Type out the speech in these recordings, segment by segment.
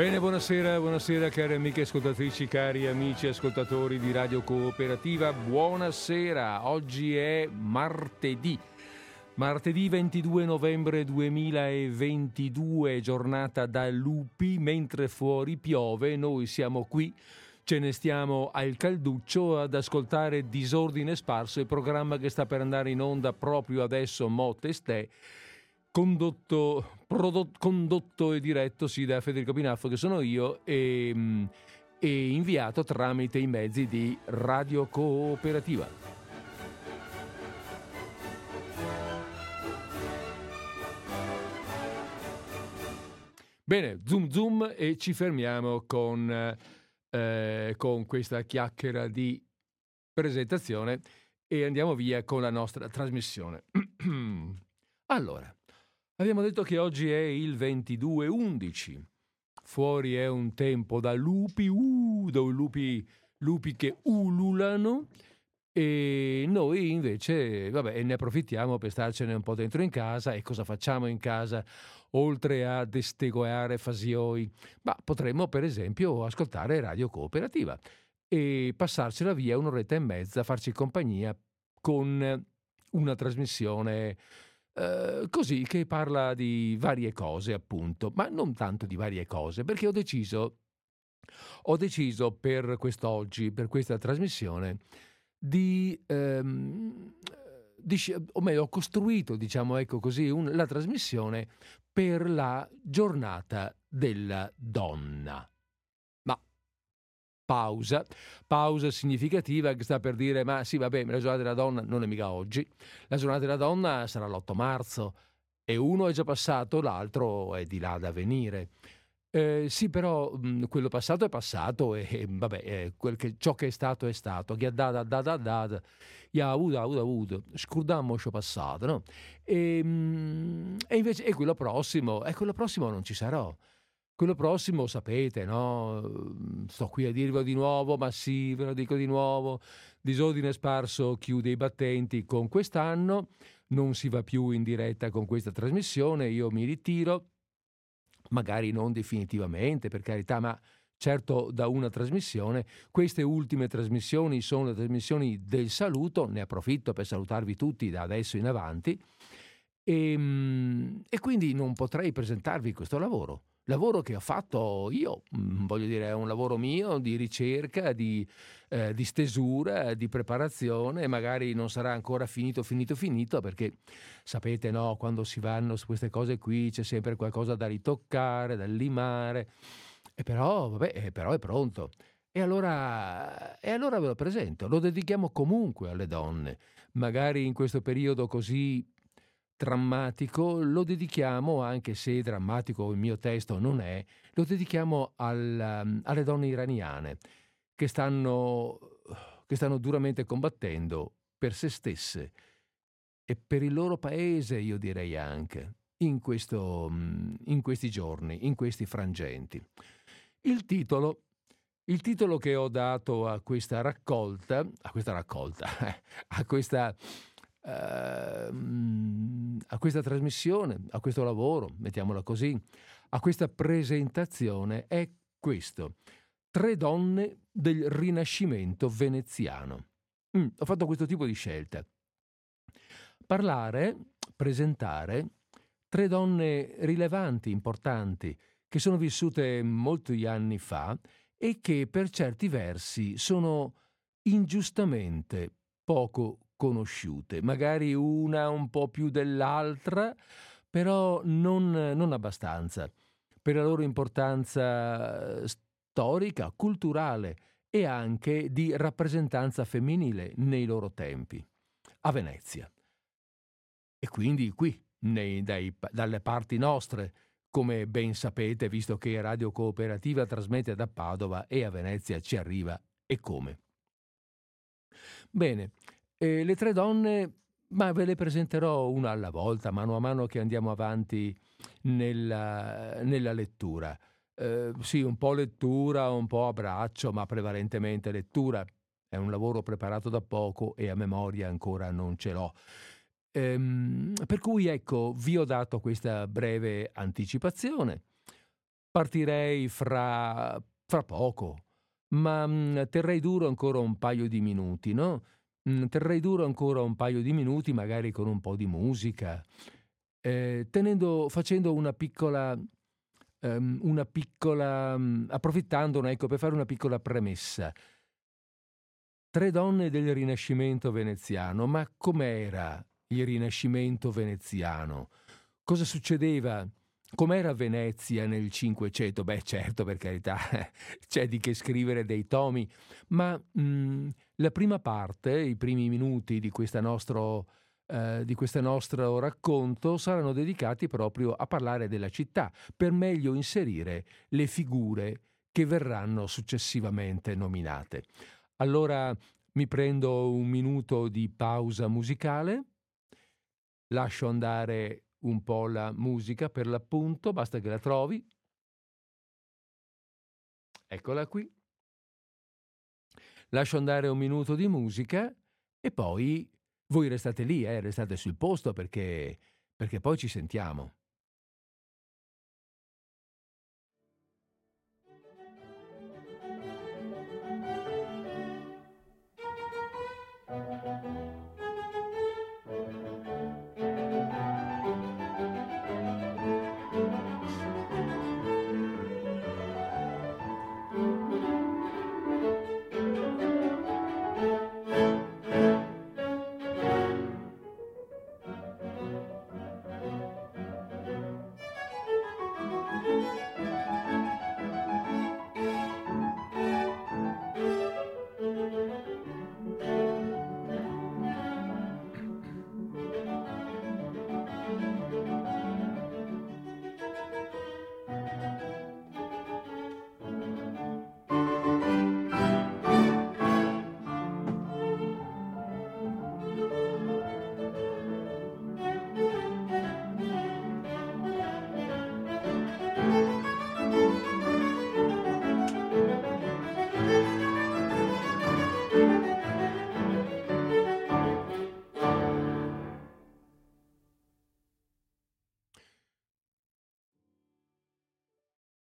Bene, buonasera, buonasera cari amiche ascoltatrici, cari amici ascoltatori di Radio Cooperativa, buonasera, oggi è martedì. Martedì 22 novembre 2022, giornata da lupi, mentre fuori piove, noi siamo qui, ce ne stiamo al calduccio ad ascoltare Disordine Sparso, il programma che sta per andare in onda proprio adesso, Mo Testè, condotto, prodotto, condotto e diretto sì, da Federico Pinaffo, che sono io, e, mm, e inviato tramite i mezzi di Radio Cooperativa. Bene, zoom zoom e ci fermiamo con, eh, con questa chiacchiera di presentazione e andiamo via con la nostra trasmissione. allora, Abbiamo detto che oggi è il 22-11. Fuori è un tempo da lupi, uh, da lupi, lupi che ululano. E noi invece, vabbè, ne approfittiamo per starcene un po' dentro in casa. E cosa facciamo in casa? Oltre a destegoare fasioi, ma potremmo per esempio ascoltare Radio Cooperativa e passarcela via un'oretta e mezza, farci compagnia con una trasmissione eh, così che parla di varie cose appunto, ma non tanto di varie cose, perché ho deciso, ho deciso per quest'oggi, per questa trasmissione, di, ehm, o meglio, ho costruito, diciamo ecco così, un, la trasmissione per la giornata della donna pausa, pausa significativa che sta per dire ma sì vabbè la giornata della donna non è mica oggi, la giornata della donna sarà l'8 marzo e uno è già passato, l'altro è di là da venire. Eh, sì, però mh, quello passato è passato e, e vabbè, eh, che, ciò che è stato è stato. Che ha dato, dato, dato, ha avuto, ha avuto, avuto. Scordammo ciò passato, no? E, mh, e invece, e quello prossimo, e quello prossimo non ci sarò. Quello prossimo sapete, no? Sto qui a dirvelo di nuovo, ma sì, ve lo dico di nuovo. Disordine sparso chiude i battenti con quest'anno, non si va più in diretta con questa trasmissione, io mi ritiro, magari non definitivamente, per carità, ma certo da una trasmissione. Queste ultime trasmissioni sono le trasmissioni del saluto, ne approfitto per salutarvi tutti da adesso in avanti e, ehm, e quindi non potrei presentarvi questo lavoro lavoro che ho fatto io, mm, voglio dire, è un lavoro mio di ricerca, di, eh, di stesura, di preparazione, magari non sarà ancora finito, finito, finito, perché sapete, no, quando si vanno su queste cose qui c'è sempre qualcosa da ritoccare, da limare, e però, vabbè, eh, però è pronto. E allora, e allora ve lo presento, lo dedichiamo comunque alle donne, magari in questo periodo così drammatico lo dedichiamo, anche se drammatico il mio testo non è, lo dedichiamo al, um, alle donne iraniane che stanno, che stanno duramente combattendo per se stesse e per il loro paese, io direi anche, in, questo, mm, in questi giorni, in questi frangenti. Il titolo il titolo che ho dato a questa raccolta, a questa raccolta, a questa Ehm, a questa trasmissione, a questo lavoro, mettiamola così, a questa presentazione è questo. Tre donne del Rinascimento veneziano. Mm, ho fatto questo tipo di scelta. Parlare, presentare tre donne rilevanti, importanti, che sono vissute molti anni fa e che per certi versi sono ingiustamente poco conosciute, magari una un po' più dell'altra, però non, non abbastanza, per la loro importanza storica, culturale e anche di rappresentanza femminile nei loro tempi, a Venezia. E quindi qui, nei, dai, dalle parti nostre, come ben sapete, visto che Radio Cooperativa trasmette da Padova e a Venezia ci arriva e come. Bene, e le tre donne, ma ve le presenterò una alla volta, mano a mano che andiamo avanti nella, nella lettura. Eh, sì, un po' lettura, un po' a braccio, ma prevalentemente lettura. È un lavoro preparato da poco e a memoria ancora non ce l'ho. Ehm, per cui ecco, vi ho dato questa breve anticipazione. Partirei fra, fra poco, ma mh, mm, terrei duro ancora un paio di minuti, no? Mm, terrei duro ancora un paio di minuti, magari con un po' di musica, eh, tenendo, facendo una piccola, um, una piccola, um, approfittandone, ecco, per fare una piccola premessa. Tre donne del Rinascimento veneziano, ma com'era il Rinascimento veneziano? Cosa succedeva? Com'era Venezia nel Cinquecento? Beh, certo, per carità, c'è di che scrivere dei tomi, ma mh, mm, la prima parte, i primi minuti di, nostro, eh, di questo nostro racconto saranno dedicati proprio a parlare della città, per meglio inserire le figure che verranno successivamente nominate. Allora mi prendo un minuto di pausa musicale, lascio andare un po' la musica per l'appunto, basta che la trovi. Eccola qui. Lascio andare un minuto di musica e poi voi restate lì, eh, restate sul posto perché, perché poi ci sentiamo.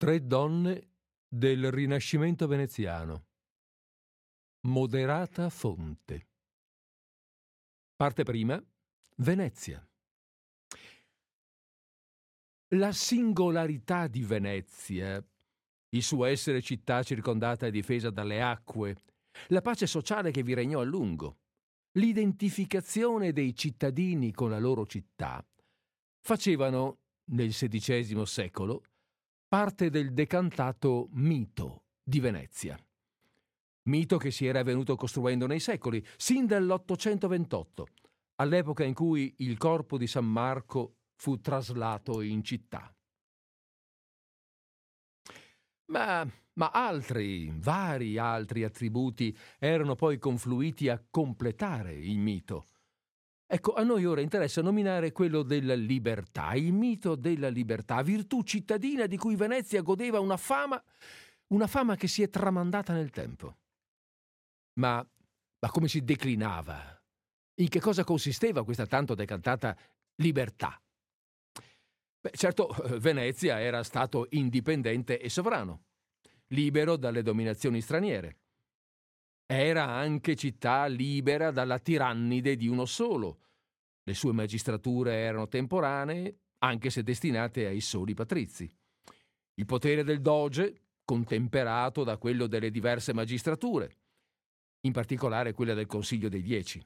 Tre donne del Rinascimento veneziano. Moderata fonte. Parte prima. Venezia. La singolarità di Venezia, il suo essere città circondata e difesa dalle acque, la pace sociale che vi regnò a lungo, l'identificazione dei cittadini con la loro città, facevano, nel XVI secolo, parte del decantato mito di Venezia. Mito che si era venuto costruendo nei secoli, sin dall'828, all'epoca in cui il corpo di San Marco fu traslato in città. Ma, ma, altri, vari altri attributi erano poi confluiti a completare il mito. Ecco, a noi ora interessa nominare quello della libertà, il mito della libertà, virtù cittadina di cui Venezia godeva una fama, una fama che si è tramandata nel tempo. Ma, ma come si declinava? In che cosa consisteva questa tanto decantata libertà? Beh, certo, Venezia era stato indipendente e sovrano, libero dalle dominazioni straniere. Era anche città libera dalla tirannide di uno solo. Le sue magistrature erano temporanee, anche se destinate ai soli patrizi. Il potere del doge, contemperato da quello delle diverse magistrature, in particolare quella del Consiglio dei Dieci.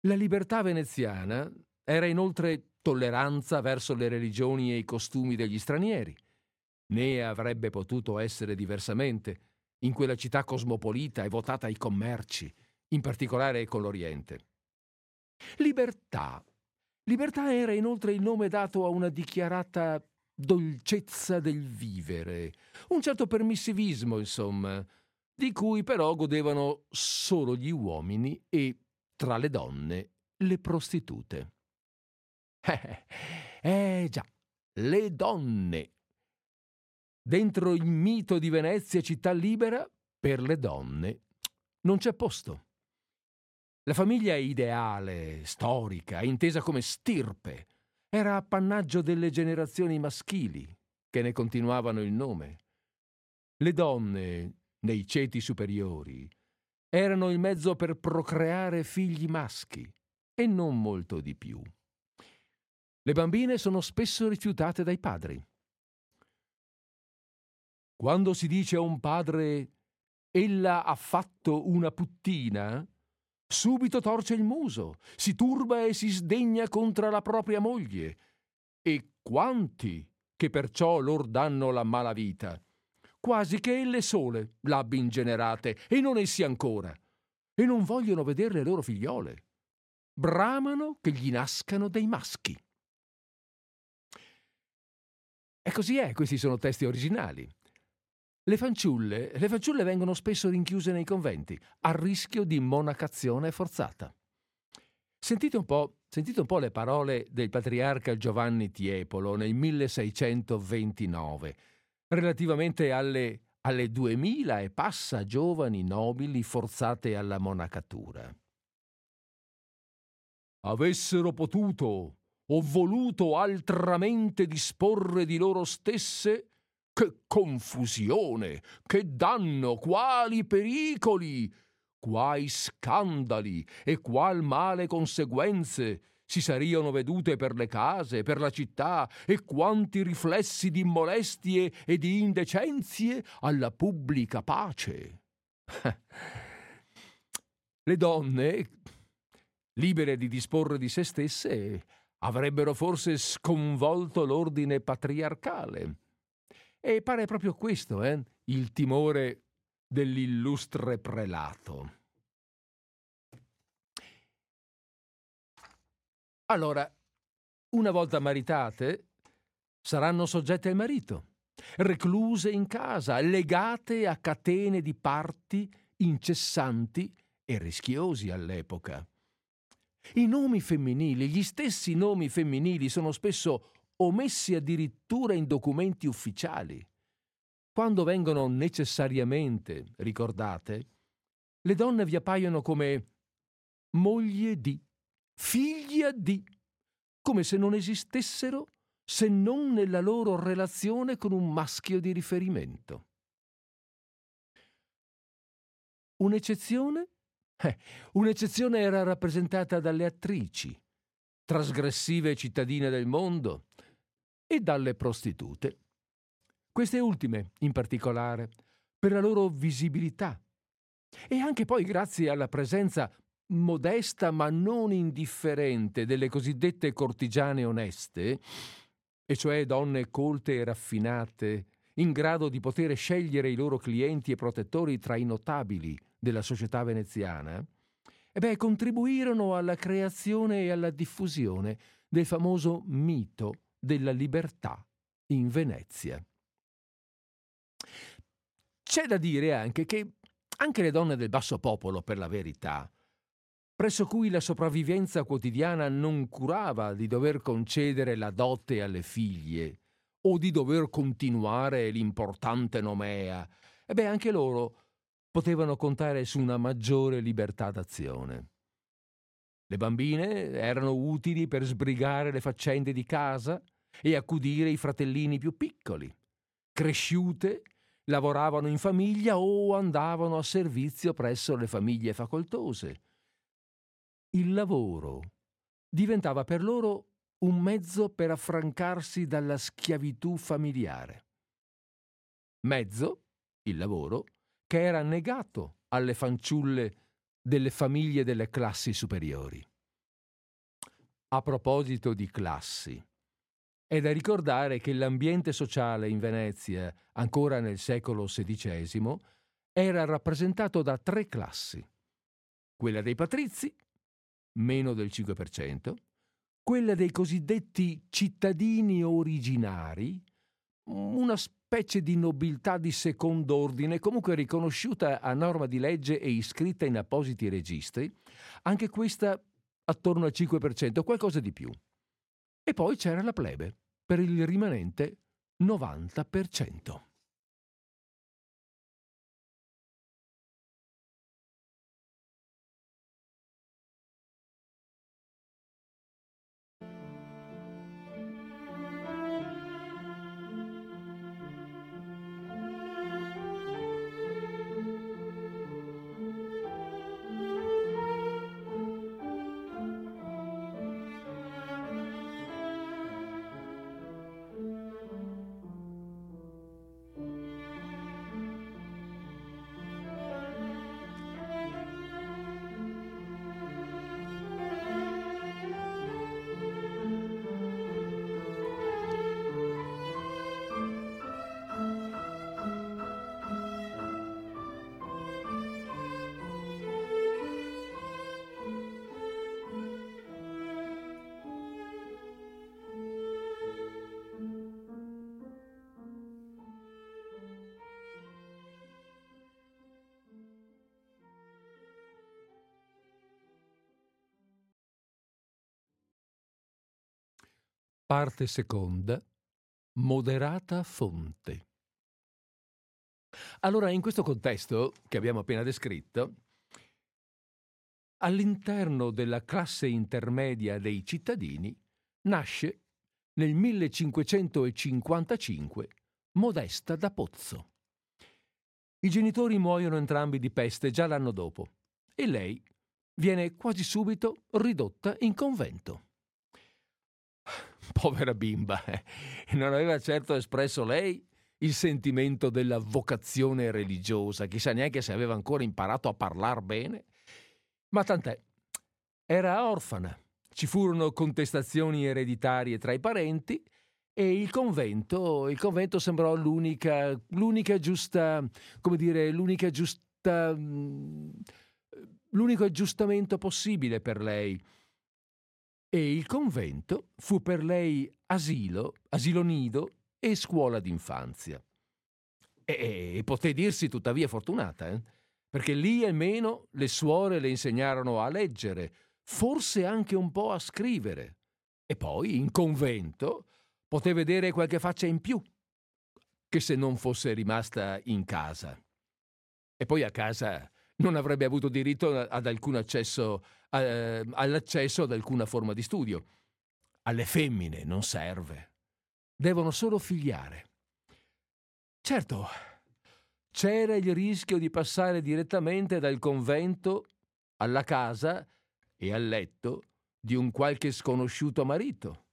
La libertà veneziana era inoltre tolleranza verso le religioni e i costumi degli stranieri. Né avrebbe potuto essere diversamente in quella città cosmopolita e votata ai commerci, in particolare con l'Oriente. Libertà. Libertà era inoltre il nome dato a una dichiarata dolcezza del vivere, un certo permissivismo, insomma, di cui però godevano solo gli uomini e, tra le donne, le prostitute. Eh, eh già, le donne Dentro il mito di Venezia città libera, per le donne non c'è posto. La famiglia ideale, storica, intesa come stirpe, era appannaggio delle generazioni maschili, che ne continuavano il nome. Le donne, nei ceti superiori, erano il mezzo per procreare figli maschi e non molto di più. Le bambine sono spesso rifiutate dai padri. Quando si dice a un padre ella ha fatto una puttina, subito torce il muso, si turba e si sdegna contro la propria moglie. E quanti che perciò lor danno la mala vita, quasi che elle sole l'abbi ingenerate e non essi ancora, e non vogliono vedere le loro figliole. Bramano che gli nascano dei maschi. E così è, questi sono testi originali. Le fanciulle, le fanciulle vengono spesso rinchiuse nei conventi, a rischio di monacazione forzata. Sentite un, po', sentite un po' le parole del patriarca Giovanni Tiepolo nel 1629, relativamente alle, alle duemila e passa giovani nobili forzate alla monacatura. Avessero potuto o voluto altramente disporre di loro stesse, che confusione, che danno, quali pericoli, quai scandali e qual male conseguenze si sariano vedute per le case, per la città, e quanti riflessi di molestie e di indecenzie alla pubblica pace. le donne, libere di disporre di se stesse, avrebbero forse sconvolto l'ordine patriarcale e pare proprio questo, eh? il timore dell'illustre prelato. Allora, una volta maritate, saranno soggette al marito, recluse in casa, legate a catene di parti incessanti e rischiosi all'epoca. I nomi femminili, gli stessi nomi femminili sono spesso omessi addirittura in documenti ufficiali. Quando vengono necessariamente ricordate, le donne vi appaiono come moglie di, figlia di, come se non esistessero se non nella loro relazione con un maschio di riferimento. Un'eccezione? Eh, un'eccezione era rappresentata dalle attrici, trasgressive cittadine del mondo, e dalle prostitute. Queste ultime, in particolare, per la loro visibilità e anche poi grazie alla presenza modesta ma non indifferente delle cosiddette cortigiane oneste, e cioè donne colte e raffinate, in grado di poter scegliere i loro clienti e protettori tra i notabili della società veneziana, e contribuirono alla creazione e alla diffusione del famoso mito della libertà in Venezia. C'è da dire anche che anche le donne del basso popolo, per la verità, presso cui la sopravvivenza quotidiana non curava di dover concedere la dote alle figlie o di dover continuare l'importante nomea, e anche loro potevano contare su una maggiore libertà d'azione. Le bambine erano utili per sbrigare le faccende di casa e accudire i fratellini più piccoli. Cresciute, lavoravano in famiglia o andavano a servizio presso le famiglie facoltose. Il lavoro diventava per loro un mezzo per affrancarsi dalla schiavitù familiare. Mezzo, il lavoro, che era negato alle fanciulle delle famiglie delle classi superiori. A proposito di classi, è da ricordare che l'ambiente sociale in Venezia, ancora nel secolo XVI, era rappresentato da tre classi. Quella dei patrizi, meno del 5%, quella dei cosiddetti cittadini originari, una specie di nobiltà di secondo ordine, comunque riconosciuta a norma di legge e iscritta in appositi registri, anche questa attorno al 5%, qualcosa di più. E poi c'era la plebe, per il rimanente 90%. Parte seconda. Moderata fonte. Allora, in questo contesto che abbiamo appena descritto, all'interno della classe intermedia dei cittadini nasce nel 1555 Modesta da Pozzo. I genitori muoiono entrambi di peste già l'anno dopo e lei viene quasi subito ridotta in convento. Povera bimba, eh. non aveva certo espresso lei il sentimento della vocazione religiosa, chissà neanche se aveva ancora imparato a parlare bene. Ma tant'è, era orfana, ci furono contestazioni ereditarie tra i parenti e il convento, il convento sembrò l'unica, l'unica giusta, come dire, l'unica giusta, mm, l'unico aggiustamento possibile per lei e il convento fu per lei asilo, asilo nido e scuola d'infanzia. E, e poté dirsi tuttavia fortunata, eh? perché lì almeno le suore le insegnarono a leggere, forse anche un po' a scrivere. E poi in convento poté vedere qualche faccia in più, che se non fosse rimasta in casa. E poi a casa non avrebbe avuto diritto ad alcun accesso eh, all'accesso ad alcuna forma di studio. Alle femmine non serve. Devono solo figliare. Certo, c'era il rischio di passare direttamente dal convento alla casa e al letto di un qualche sconosciuto marito,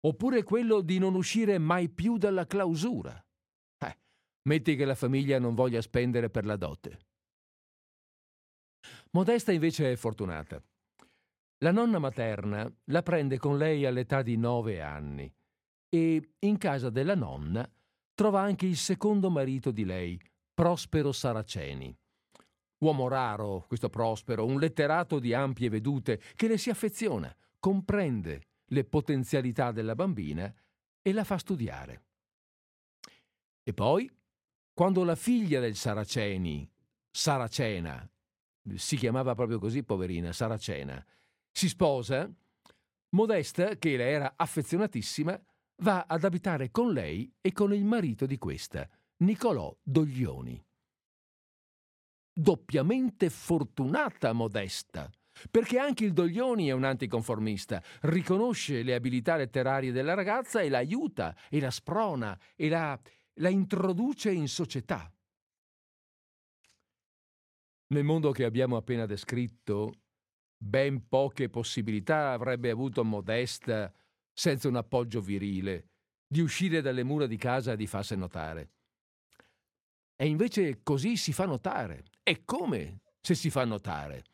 oppure quello di non uscire mai più dalla clausura. Eh, metti che la famiglia non voglia spendere per la dote. Modesta invece è fortunata. La nonna materna la prende con lei all'età di nove anni e in casa della nonna trova anche il secondo marito di lei, Prospero Saraceni. Uomo raro, questo Prospero, un letterato di ampie vedute che le si affeziona, comprende le potenzialità della bambina e la fa studiare. E poi, quando la figlia del Saraceni, Saracena, si chiamava proprio così, poverina, Saracena, si sposa, Modesta, che le era affezionatissima, va ad abitare con lei e con il marito di questa, Nicolò Doglioni. Doppiamente fortunata Modesta, perché anche il Doglioni è un anticonformista, riconosce le abilità letterarie della ragazza e la aiuta, e la sprona, e la, la introduce in società. Nel mondo che abbiamo appena descritto, ben poche possibilità avrebbe avuto Modesta, senza un appoggio virile, di uscire dalle mura di casa e di farsi notare. E invece così si fa notare. E come se si fa notare?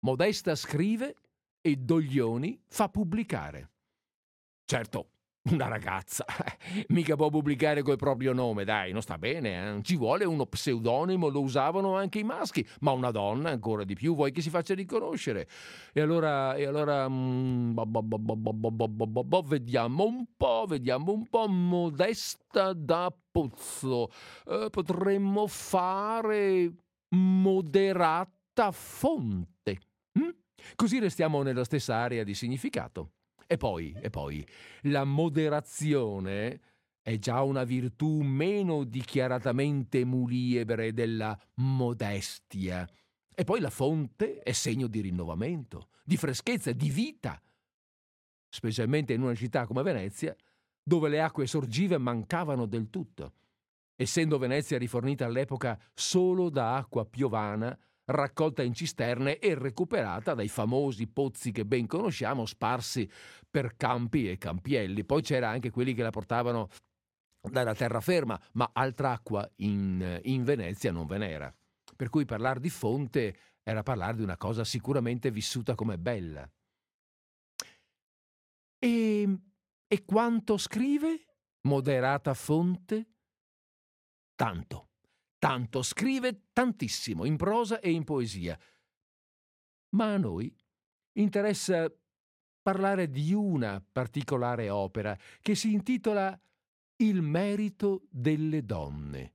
Modesta scrive e Doglioni fa pubblicare. Certo, una ragazza, mica può pubblicare col proprio nome, dai, non sta bene, eh? ci vuole uno pseudonimo, lo usavano anche i maschi, ma una donna ancora di più, vuoi che si faccia riconoscere. E allora, e allora mm, vediamo un po', vediamo un po', modesta da pozzo, eh, potremmo fare moderata fonte. Hm? Così restiamo nella stessa area di significato. E poi, e poi, la moderazione è già una virtù meno dichiaratamente muliebre della modestia. E poi la fonte è segno di rinnovamento, di freschezza, di vita. Specialmente in una città come Venezia, dove le acque sorgive mancavano del tutto. Essendo Venezia rifornita all'epoca solo da acqua piovana, raccolta in cisterne e recuperata dai famosi pozzi che ben conosciamo, sparsi per campi e campielli. Poi c'era anche quelli che la portavano dalla terraferma, ma altra acqua in, in Venezia non ve n'era. Per cui parlare di fonte era parlare di una cosa sicuramente vissuta come bella. E, e quanto scrive? Moderata fonte? Tanto tanto, scrive tantissimo in prosa e in poesia. Ma a noi interessa parlare di una particolare opera che si intitola Il merito delle donne,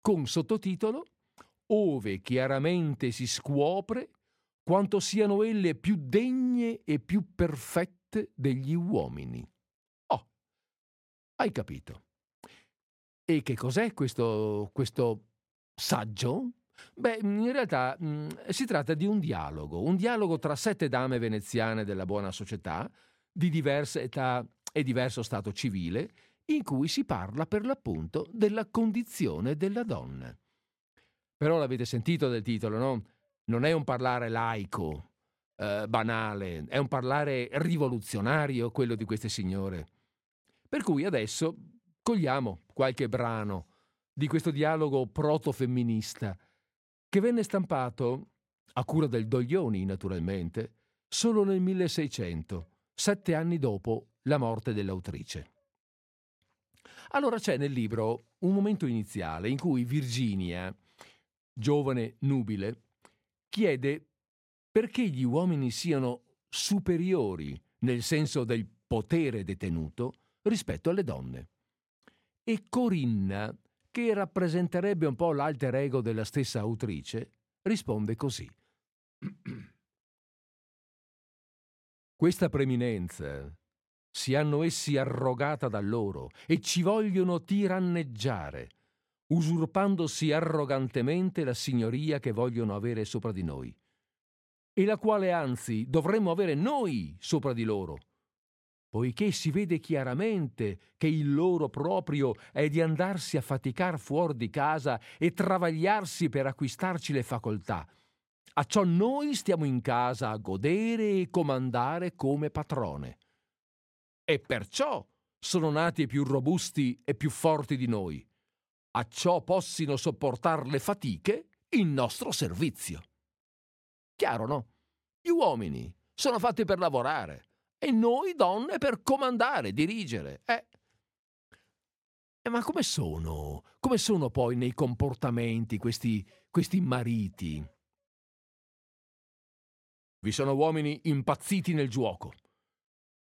con sottotitolo Ove chiaramente si scopre quanto siano elle più degne e più perfette degli uomini. Oh, Hai capito. E che cos'è questo, questo saggio? Beh, in realtà mh, mm, si tratta di un dialogo, un dialogo tra sette dame veneziane della buona società, di diversa età e diverso stato civile, in cui si parla per l'appunto della condizione della donna. Però l'avete sentito del titolo, no? Non è un parlare laico, eh, banale, è un parlare rivoluzionario quello di queste signore. Per cui adesso cogliamo qualche brano di questo dialogo proto-femminista che venne stampato, a cura del Doglioni naturalmente, solo nel 1600, sette anni dopo la morte dell'autrice. Allora c'è nel libro un momento iniziale in cui Virginia, giovane nubile, chiede perché gli uomini siano superiori nel senso del potere detenuto rispetto alle donne. E Corinna, che rappresenterebbe un po' l'alter ego della stessa autrice, risponde così. Questa preminenza si hanno essi arrogata da loro e ci vogliono tiranneggiare, usurpandosi arrogantemente la signoria che vogliono avere sopra di noi, e la quale anzi dovremmo avere noi sopra di loro, poiché si vede chiaramente che il loro proprio è di andarsi a faticar fuori di casa e travagliarsi per acquistarci le facoltà. A ciò noi stiamo in casa a godere e comandare come patrone. E perciò sono nati più robusti e più forti di noi. A ciò possino sopportare le fatiche in nostro servizio. Chiaro, no? Gli uomini sono fatti per lavorare e noi donne per comandare, dirigere. Eh. eh. ma come sono? Come sono poi nei comportamenti questi, questi mariti? Vi sono uomini impazziti nel giuoco,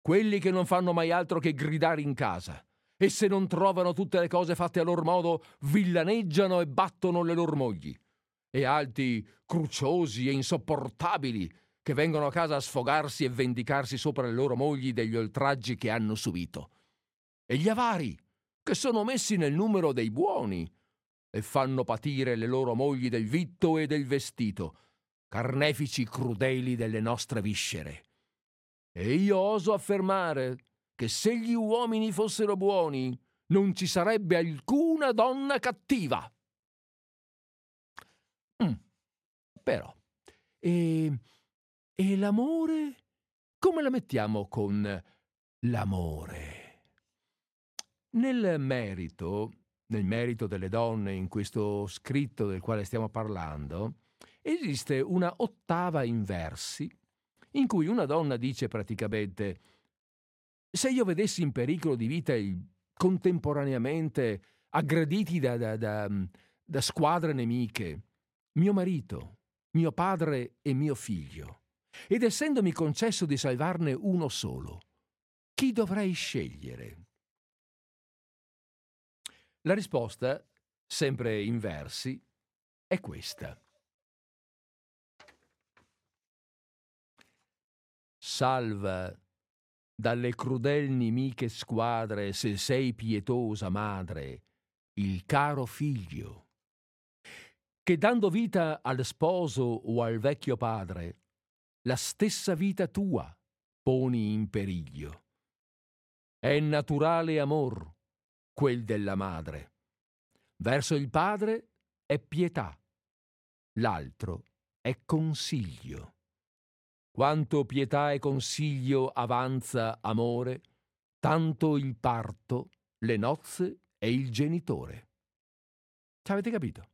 quelli che non fanno mai altro che gridare in casa, e se non trovano tutte le cose fatte a loro modo, villaneggiano e battono le loro mogli, e altri cruciosi e insopportabili che vengono a casa a sfogarsi e vendicarsi sopra le loro mogli degli oltraggi che hanno subito. E gli avari, che sono messi nel numero dei buoni, e fanno patire le loro mogli del vitto e del vestito, carnefici crudeli delle nostre viscere. E io oso affermare che se gli uomini fossero buoni, non ci sarebbe alcuna donna cattiva. Mm, però, e e l'amore? Come la mettiamo con l'amore? Nel merito, nel merito delle donne, in questo scritto del quale stiamo parlando, esiste una ottava in versi in cui una donna dice praticamente se io vedessi in pericolo di vita contemporaneamente aggrediti da, da, da, da squadre nemiche, mio marito, mio padre e mio figlio, ed essendomi concesso di salvarne uno solo, chi dovrei scegliere? La risposta, sempre in versi, è questa. Salva dalle crudel nemiche squadre, se sei pietosa madre, il caro figlio, che dando vita al sposo o al vecchio padre, la stessa vita tua poni in periglio. È naturale amor quel della madre. Verso il padre è pietà, l'altro è consiglio. Quanto pietà e consiglio avanza amore, tanto il parto, le nozze e il genitore. Ci avete capito?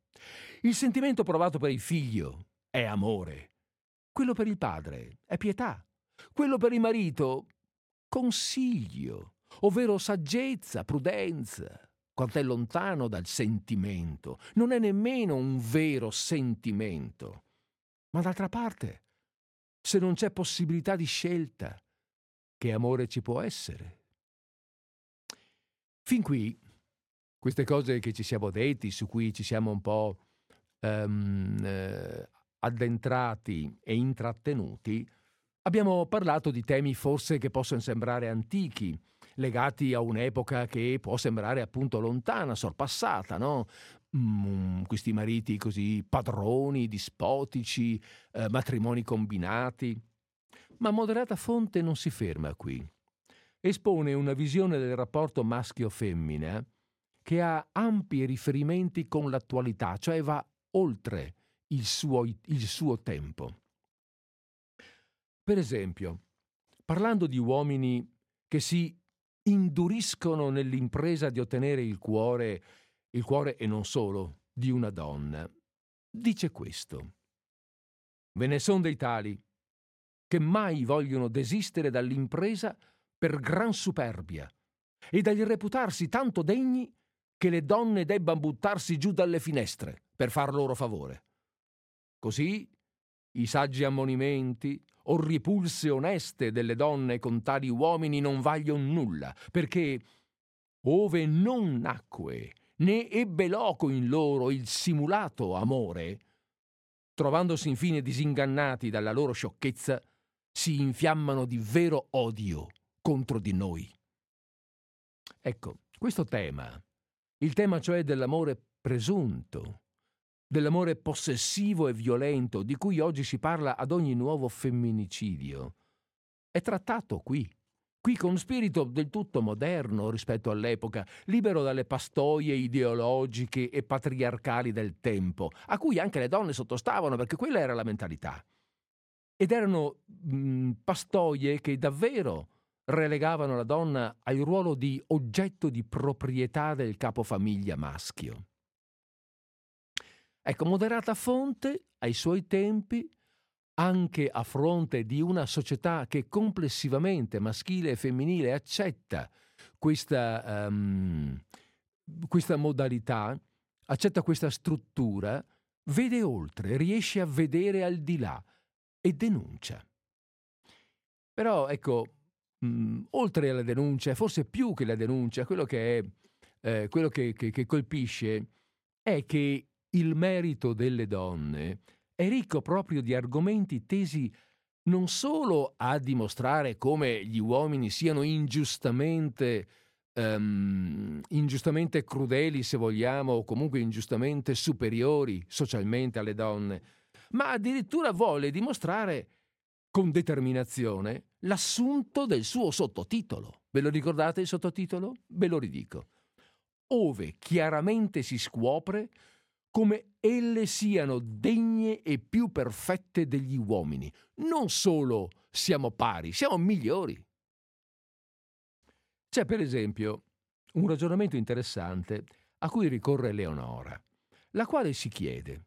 Il sentimento provato per il figlio è amore, quello per il padre è pietà. Quello per il marito consiglio, ovvero saggezza, prudenza. Quanto è lontano dal sentimento. Non è nemmeno un vero sentimento. Ma d'altra parte, se non c'è possibilità di scelta, che amore ci può essere? Fin qui, queste cose che ci siamo detti, su cui ci siamo un po' um, addentrati e intrattenuti, abbiamo parlato di temi forse che possono sembrare antichi, legati a un'epoca che può sembrare appunto lontana, sorpassata, no? Mm, questi mariti così padroni, dispotici, eh, matrimoni combinati. Ma moderata fonte non si ferma qui. Espone una visione del rapporto maschio-femmina che ha ampi riferimenti con l'attualità, cioè va oltre il suo, il suo tempo. Per esempio, parlando di uomini che si induriscono nell'impresa di ottenere il cuore, il cuore e non solo, di una donna, dice questo. Ve ne sono dei tali che mai vogliono desistere dall'impresa per gran superbia e dagli reputarsi tanto degni che le donne debban buttarsi giù dalle finestre per far loro favore. Così i saggi ammonimenti o ripulse oneste delle donne con tali uomini non vaglion nulla, perché ove non nacque né ebbe loco in loro il simulato amore, trovandosi infine disingannati dalla loro sciocchezza, si infiammano di vero odio contro di noi. Ecco, questo tema, il tema cioè dell'amore presunto, dell'amore possessivo e violento di cui oggi si parla ad ogni nuovo femminicidio, è trattato qui, qui con spirito del tutto moderno rispetto all'epoca, libero dalle pastoie ideologiche e patriarcali del tempo, a cui anche le donne sottostavano perché quella era la mentalità. Ed erano mh, pastoie che davvero relegavano la donna al ruolo di oggetto di proprietà del capofamiglia maschio. Ecco, moderata fonte ai suoi tempi, anche a fronte di una società che complessivamente maschile e femminile accetta questa, um, questa modalità, accetta questa struttura, vede oltre, riesce a vedere al di là e denuncia. Però ecco, mh, oltre alla denuncia, forse più che la denuncia, quello che, è, eh, quello che, che, che colpisce è che il merito delle donne è ricco proprio di argomenti tesi non solo a dimostrare come gli uomini siano ingiustamente, um, ingiustamente crudeli, se vogliamo, o comunque ingiustamente superiori socialmente alle donne, ma addirittura vuole dimostrare con determinazione l'assunto del suo sottotitolo. Ve lo ricordate il sottotitolo? Ve lo ridico. Ove chiaramente si scopre come elle siano degne e più perfette degli uomini. Non solo siamo pari, siamo migliori. C'è per esempio un ragionamento interessante a cui ricorre Leonora, la quale si chiede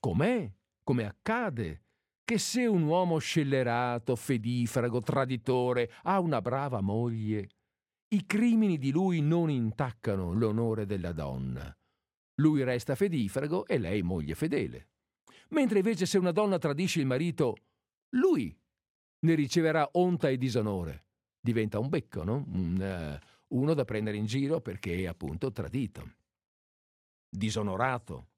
com'è, come accade, che se un uomo scellerato, fedifrago, traditore ha una brava moglie, i crimini di lui non intaccano l'onore della donna lui resta fedifrago e lei moglie fedele. Mentre invece se una donna tradisce il marito, lui ne riceverà onta e disonore. Diventa un becco, no? Uh, uno da prendere in giro perché è appunto tradito. Disonorato.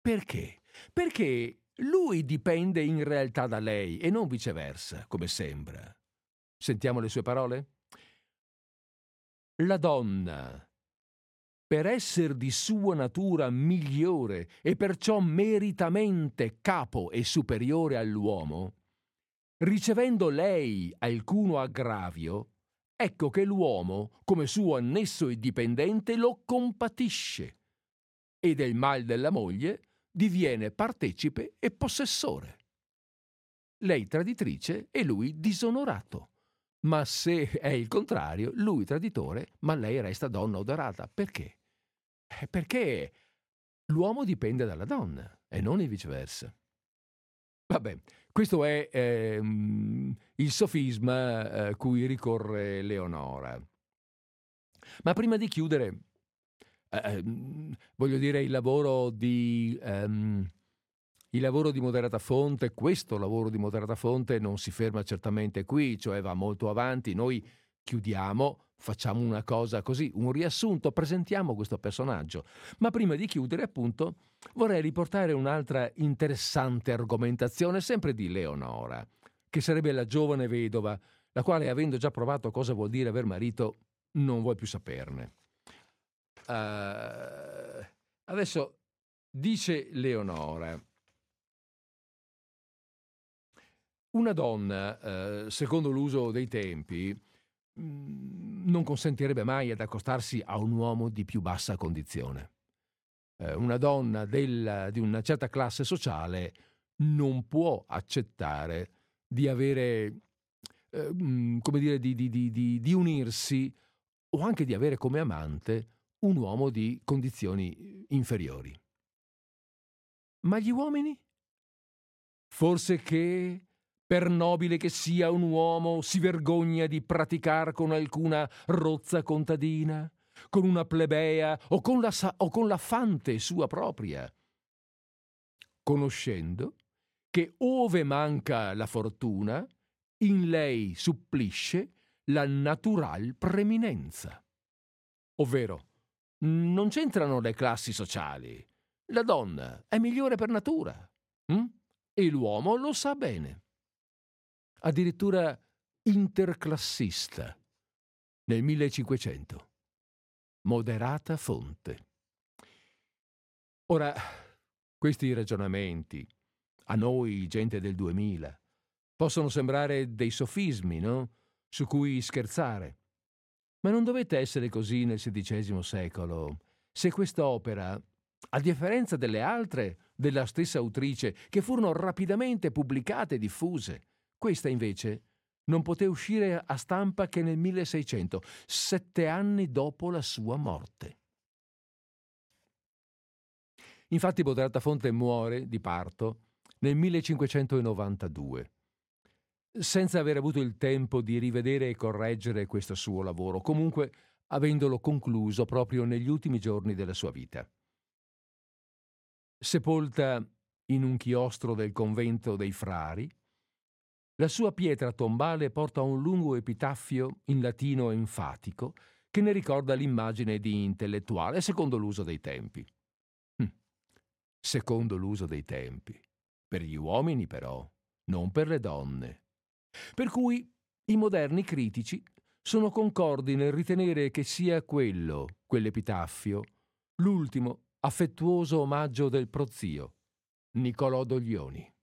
Perché? Perché lui dipende in realtà da lei e non viceversa, come sembra. Sentiamo le sue parole? La donna per essere di sua natura migliore e perciò meritamente capo e superiore all'uomo, ricevendo lei alcuno aggravio, ecco che l'uomo, come suo annesso e dipendente, lo compatisce e del mal della moglie diviene partecipe e possessore. Lei traditrice e lui disonorato. Ma se è il contrario, lui traditore, ma lei resta donna odorata. Perché? Eh, perché l'uomo dipende dalla donna e non il viceversa. Vabbè, questo è ehm, il sofisma a eh, cui ricorre Leonora. Ma prima di chiudere, eh, ehm, voglio dire, il lavoro di... Ehm, il lavoro di moderata fonte, questo lavoro di moderata fonte non si ferma certamente qui, cioè va molto avanti. Noi chiudiamo, facciamo una cosa così, un riassunto, presentiamo questo personaggio. Ma prima di chiudere, appunto, vorrei riportare un'altra interessante argomentazione, sempre di Leonora, che sarebbe la giovane vedova, la quale, avendo già provato cosa vuol dire aver marito, non vuoi più saperne. Uh, adesso dice Leonora. Una donna, eh, secondo l'uso dei tempi, non consentirebbe mai ad accostarsi a un uomo di più bassa condizione. Eh, una donna del, di una certa classe sociale non può accettare di avere, eh, mm, come dire, di, di, di, di unirsi o anche di avere come amante un uomo di condizioni inferiori. Ma gli uomini? Forse che per nobile che sia un uomo, si vergogna di praticar con alcuna rozza contadina, con una plebea o con la, o con la fante sua propria, conoscendo che ove manca la fortuna, in lei supplisce la natural preminenza. Ovvero, non c'entrano le classi sociali. La donna è migliore per natura. Hm? E l'uomo lo sa bene addirittura interclassista nel 1500. Moderata fonte. Ora, questi ragionamenti, a noi, gente del 2000, possono sembrare dei sofismi, no? Su cui scherzare. Ma non dovete essere così nel XVI secolo. Se quest'opera, a differenza delle altre della stessa autrice, che furono rapidamente pubblicate e diffuse, questa invece non poté uscire a stampa che nel 1600, sette anni dopo la sua morte. Infatti Bodrata Fonte muore di parto nel 1592, senza aver avuto il tempo di rivedere e correggere questo suo lavoro, comunque avendolo concluso proprio negli ultimi giorni della sua vita. Sepolta in un chiostro del convento dei frari, la sua pietra tombale porta un lungo epitaffio in latino enfatico che ne ricorda l'immagine di intellettuale secondo l'uso dei tempi. Hm. Secondo l'uso dei tempi. Per gli uomini però, non per le donne. Per cui i moderni critici sono concordi nel ritenere che sia quello, quell'epitaffio, l'ultimo affettuoso omaggio del prozio, Niccolò Doglioni.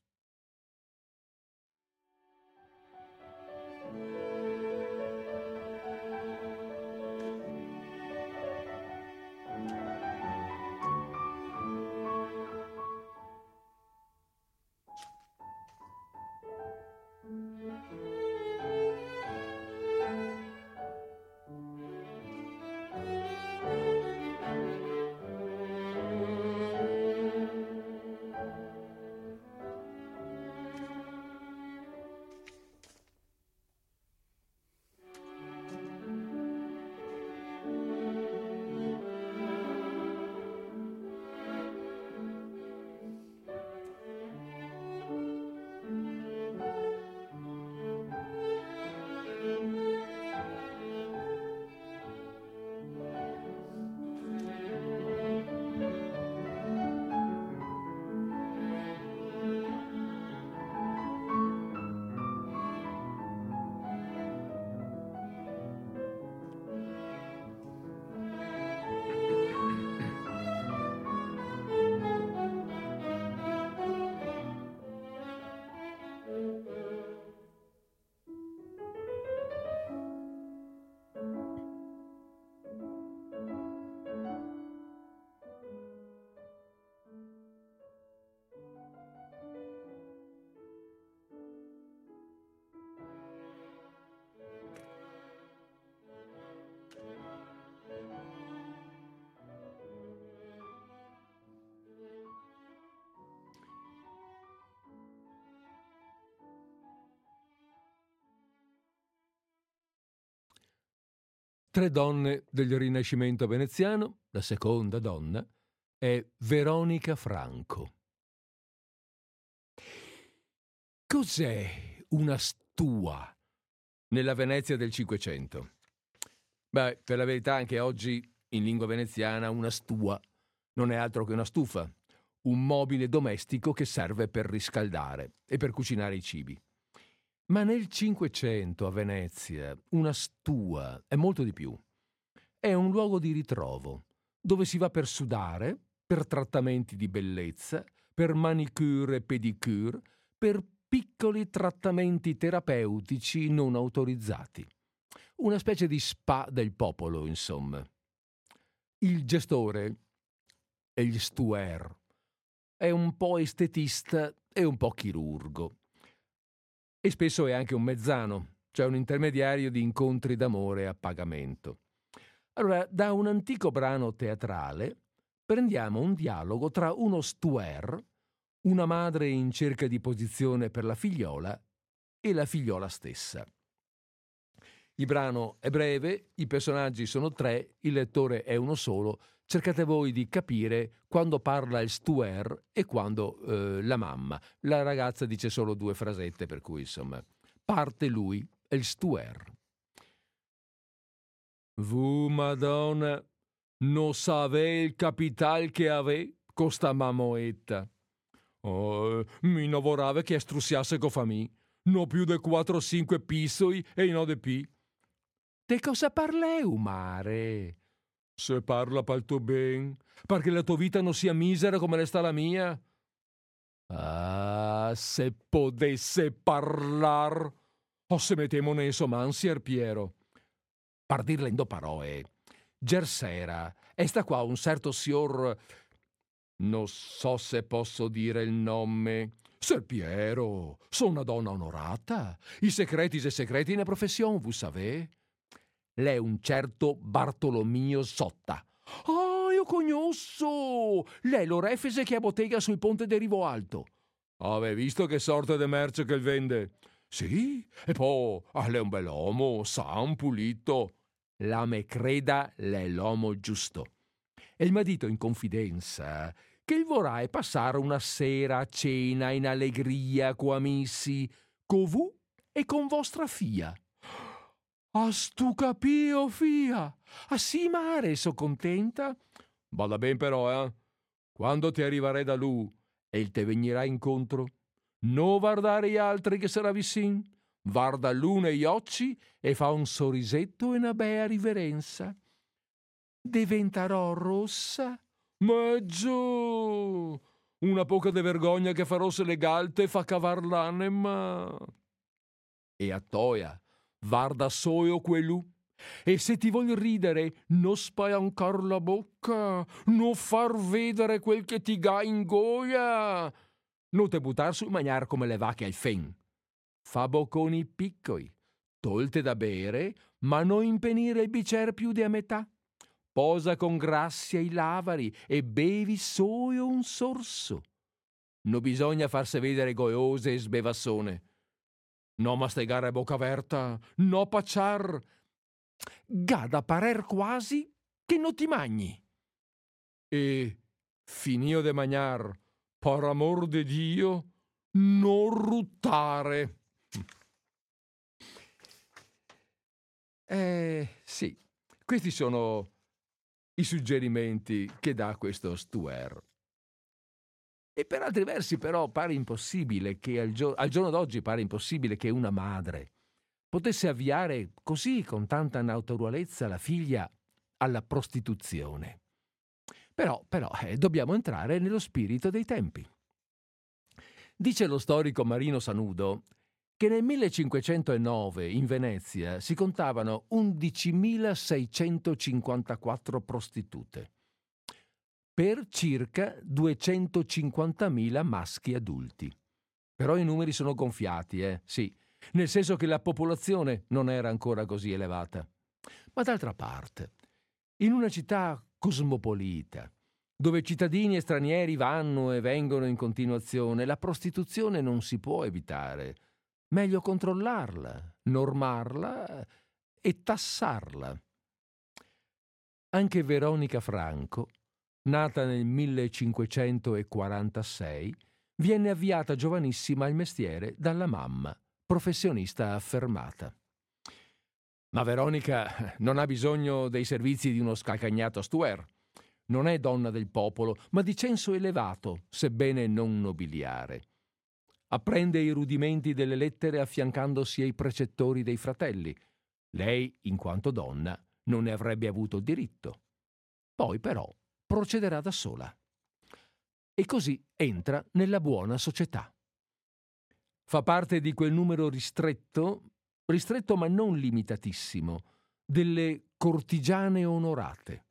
Tre donne del Rinascimento veneziano, la seconda donna è Veronica Franco. Cos'è una stua nella Venezia del Cinquecento? Beh, per la verità anche oggi in lingua veneziana una stua non è altro che una stufa, un mobile domestico che serve per riscaldare e per cucinare i cibi. Ma nel Cinquecento a Venezia una stua è molto di più. È un luogo di ritrovo, dove si va per sudare, per trattamenti di bellezza, per manicure e pedicure, per piccoli trattamenti terapeutici non autorizzati. Una specie di spa del popolo, insomma. Il gestore, egli stuer, è un po' estetista e un po' chirurgo. E spesso è anche un mezzano, cioè un intermediario di incontri d'amore a pagamento. Allora, da un antico brano teatrale prendiamo un dialogo tra uno stuer, una madre in cerca di posizione per la figliola, e la figliola stessa. Il brano è breve, i personaggi sono tre, il lettore è uno solo. Cercate voi di capire quando parla il stuer e quando eh, la mamma. La ragazza dice solo due frasette, per cui insomma parte lui, è il stuer. Vous, madonna, non savez il capital che ave costa mamoetta. Oh, mi lavorava che strussiasse con famiglia. No più de 4-5 pisoi e no de pi. De cosa parleu, mare? Se parla pal tuo ben, perché la tua vita non sia misera come sta la mia. Ah, se potesse parlar, o se metemo ne somansier Piero. Per dirle in do parole, gersera, e sta qua un certo signor... Non so se posso dire il nome. Ser Piero, sono una donna onorata. I segreti e segreti nella professione, vous savez? Lei è un certo Bartolomeo Sotta. Ah, io conosco! Lei lo refese che ha bottega sul ponte di Rivo Alto. Ave visto che sorta di merce che vende? Sì, e poi ah, lei è un bell'uomo, san, pulito. La me creda, è l'uomo giusto. E il marito in confidenza che il vorrai passare una sera a cena in allegria co amici, co vu e con vostra fia. Has tu capio, fia? Ah sì, mare, so contenta? Vada ben però, eh? Quando ti arriverai da lui e il te venirà incontro, non guardare gli altri che sarà vicin, guarda l'uno e gli occhi e fa un sorrisetto e una bella riverenza. Diventerò rossa? Ma giù! Una poca de vergogna che farò se le galte fa cavar l'anima. E a toia, Varda soio quello. E se ti voglio ridere, non spalancar la bocca, non far vedere quel che ti ga in goia. Non te buttar su mangiare come le vacche al fen. Fa bocconi piccoli, tolte da bere, ma non impenire il bicer più di a metà. Posa con grazia i lavari e bevi solo un sorso. Non bisogna farsi vedere goiose e sbevassone no mastegare a bocca aperta, no pacciar. Gada parer quasi che non ti magni. E finio de magnar, per amor de Dio, non ruttare. Eh sì, questi sono i suggerimenti che dà questo Stuer. E per altri versi però pare impossibile che al, gio- al giorno d'oggi pare impossibile che una madre potesse avviare così con tanta naturalezza la figlia alla prostituzione. Però, però eh, dobbiamo entrare nello spirito dei tempi. Dice lo storico Marino Sanudo che nel 1509 in Venezia si contavano 11.654 prostitute per circa 250.000 maschi adulti. Però i numeri sono gonfiati, eh? Sì, nel senso che la popolazione non era ancora così elevata. Ma d'altra parte, in una città cosmopolita, dove cittadini e stranieri vanno e vengono in continuazione, la prostituzione non si può evitare. Meglio controllarla, normarla e tassarla. Anche Veronica Franco nata nel 1546, viene avviata giovanissima al mestiere dalla mamma, professionista affermata. Ma Veronica non ha bisogno dei servizi di uno scalcagnato stuer. Non è donna del popolo, ma di censo elevato, sebbene non nobiliare. apprende i rudimenti delle lettere affiancandosi ai precettori dei fratelli. Lei, in quanto donna, non ne avrebbe avuto diritto. Poi però procederà da sola. E così entra nella buona società. Fa parte di quel numero ristretto, ristretto ma non limitatissimo, delle cortigiane onorate,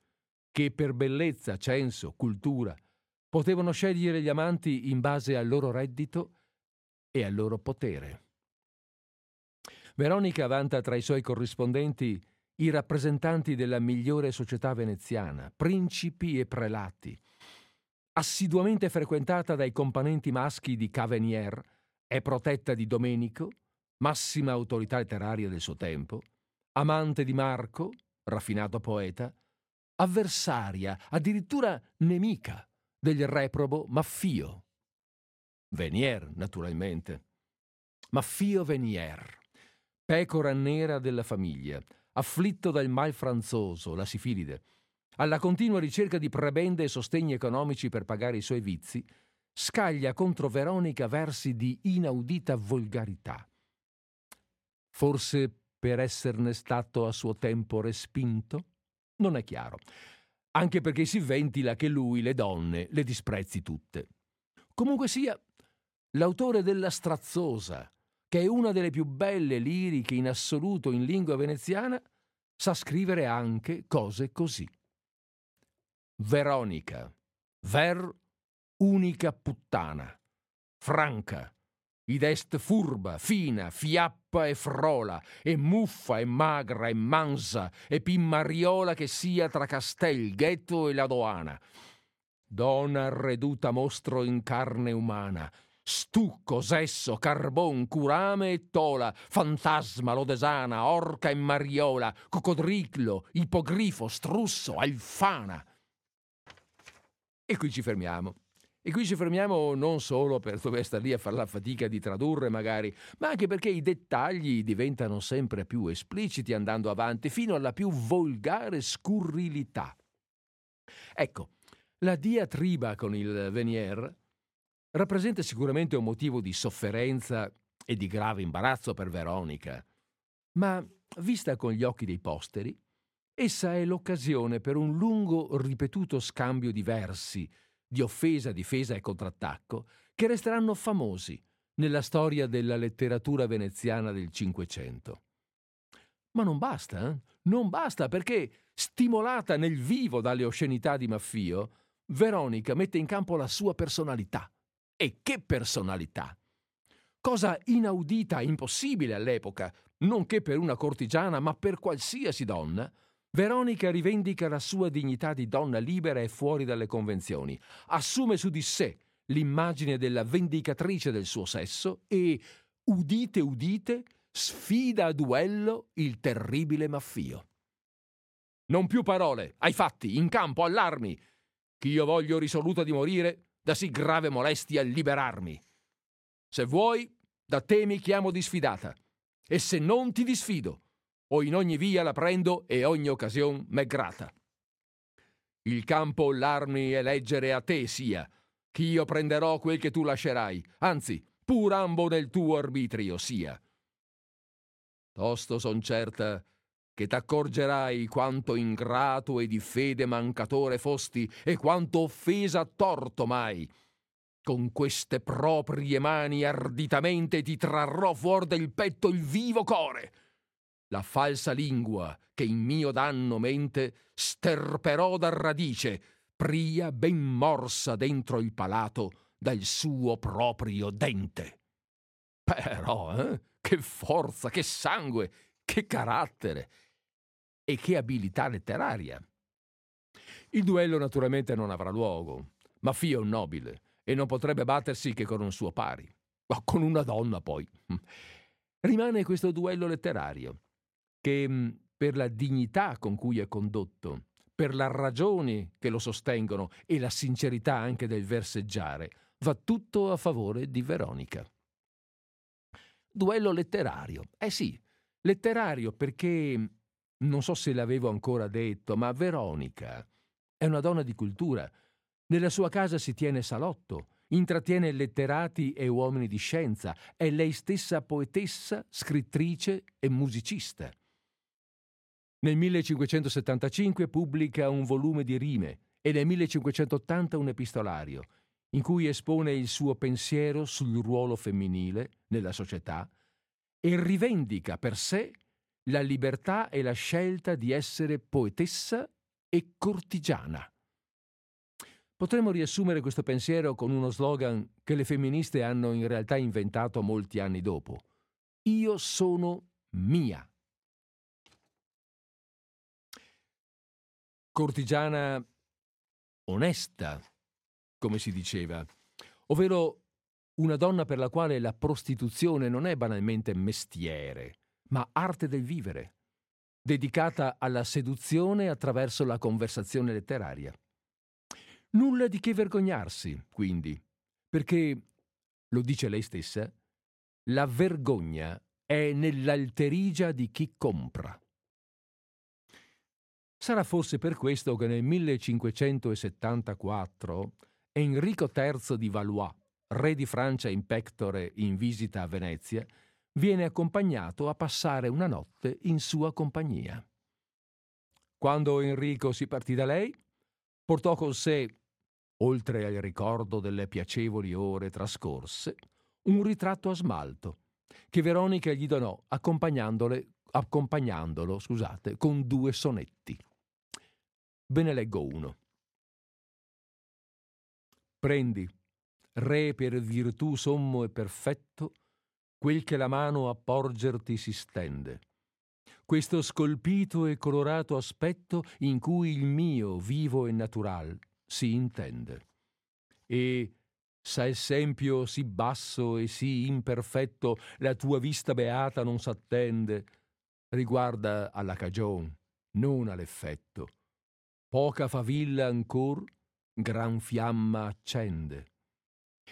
che per bellezza, censo, cultura, potevano scegliere gli amanti in base al loro reddito e al loro potere. Veronica vanta tra i suoi corrispondenti i rappresentanti della migliore società veneziana, principi e prelati. Assiduamente frequentata dai componenti maschi di Cavenier, è protetta di Domenico, massima autorità letteraria del suo tempo, amante di Marco, raffinato poeta, avversaria, addirittura nemica del reprobo Maffio. Venier, naturalmente. Maffio Venier, pecora nera della famiglia, afflitto dal mal franzoso, la sifilide, alla continua ricerca di prebende e sostegni economici per pagare i suoi vizi, scaglia contro Veronica versi di inaudita volgarità. Forse per esserne stato a suo tempo respinto? Non è chiaro, anche perché si ventila che lui le donne le disprezzi tutte. Comunque sia, l'autore della Strazzosa, che è una delle più belle liriche in assoluto in lingua veneziana, sa scrivere anche cose così. Veronica, ver unica puttana, franca, id est furba, fina, fiappa e frola, e muffa e magra e mansa, e pimmariola che sia tra Castel, Ghetto e la Doana. Donna arreduta mostro in carne umana, stucco, sesso, carbon, curame e tola, fantasma, lodesana, orca e mariola, coccodrillo, ipogrifo, strusso, alfana. E qui ci fermiamo. E qui ci fermiamo non solo per dover stare lì a fare la fatica di tradurre magari, ma anche perché i dettagli diventano sempre più espliciti andando avanti fino alla più volgare scurrilità. Ecco, la diatriba con il Venier rappresenta sicuramente un motivo di sofferenza e di grave imbarazzo per Veronica, ma vista con gli occhi dei posteri, essa è l'occasione per un lungo ripetuto scambio di versi, di offesa, difesa e contrattacco, che resteranno famosi nella storia della letteratura veneziana del Cinquecento. Ma non basta, eh? non basta perché, stimolata nel vivo dalle oscenità di Maffio, Veronica mette in campo la sua personalità e che personalità! Cosa inaudita, impossibile all'epoca, non che per una cortigiana, ma per qualsiasi donna, Veronica rivendica la sua dignità di donna libera e fuori dalle convenzioni, assume su di sé l'immagine della vendicatrice del suo sesso e, udite udite, sfida a duello il terribile Maffio. Non più parole, ai fatti, in campo, allarmi, ch'io voglio risoluta di morire da sì grave molestia liberarmi. Se vuoi, da te mi chiamo di sfidata, e se non ti disfido, o in ogni via la prendo e ogni occasione m'è grata. Il campo l'armi e leggere a te sia, ch'io prenderò quel che tu lascerai, anzi, pur ambo nel tuo arbitrio sia. Tosto son certa che t'accorgerai quanto ingrato e di fede mancatore fosti e quanto offesa torto mai. Con queste proprie mani arditamente ti trarrò fuor del petto il vivo core. La falsa lingua che in mio danno mente sterperò da radice, pria ben morsa dentro il palato dal suo proprio dente. Però, eh? che forza, che sangue, che carattere! E che abilità letteraria. Il duello naturalmente non avrà luogo, ma Fio è un nobile e non potrebbe battersi che con un suo pari, o con una donna poi. Rimane questo duello letterario, che mm, per la dignità con cui è condotto, per le ragioni che lo sostengono e la sincerità anche del verseggiare, va tutto a favore di Veronica. Duello letterario. Eh sì, letterario perché non so se l'avevo ancora detto, ma Veronica è una donna di cultura. Nella sua casa si tiene salotto intrattiene letterati e uomini di scienza, è lei stessa poetessa, scrittrice e musicista. Nel 1575 pubblica un volume di rime e nel 1580 un epistolario, in cui espone il suo pensiero sul ruolo femminile nella società e rivendica per sé la libertà e la scelta di essere poetessa e cortigiana. Potremmo riassumere questo pensiero con uno slogan che le femministe hanno in realtà inventato molti anni dopo. Io sono mia. Cortigiana onesta, come si diceva, ovvero una donna per la quale la prostituzione non è banalmente mestiere, ma arte del vivere, dedicata alla seduzione attraverso la conversazione letteraria. Nulla di che vergognarsi, quindi, perché, lo dice lei stessa, la vergogna è nell'alterigia di chi compra. Sarà forse per questo che nel 1574 Enrico III di Valois, re di Francia in pectore in visita a Venezia, viene accompagnato a passare una notte in sua compagnia. Quando Enrico si partì da lei, portò con sé oltre al ricordo delle piacevoli ore trascorse, un ritratto a smalto che Veronica gli donò accompagnandolo scusate, con due sonetti. Ve ne leggo uno. Prendi, re per virtù sommo e perfetto, quel che la mano a porgerti si stende. Questo scolpito e colorato aspetto in cui il mio vivo e natural si intende. E sa esempio sì basso e sì imperfetto la tua vista beata non s'attende, riguarda alla cagion, non all'effetto. Poca favilla ancor, gran fiamma accende.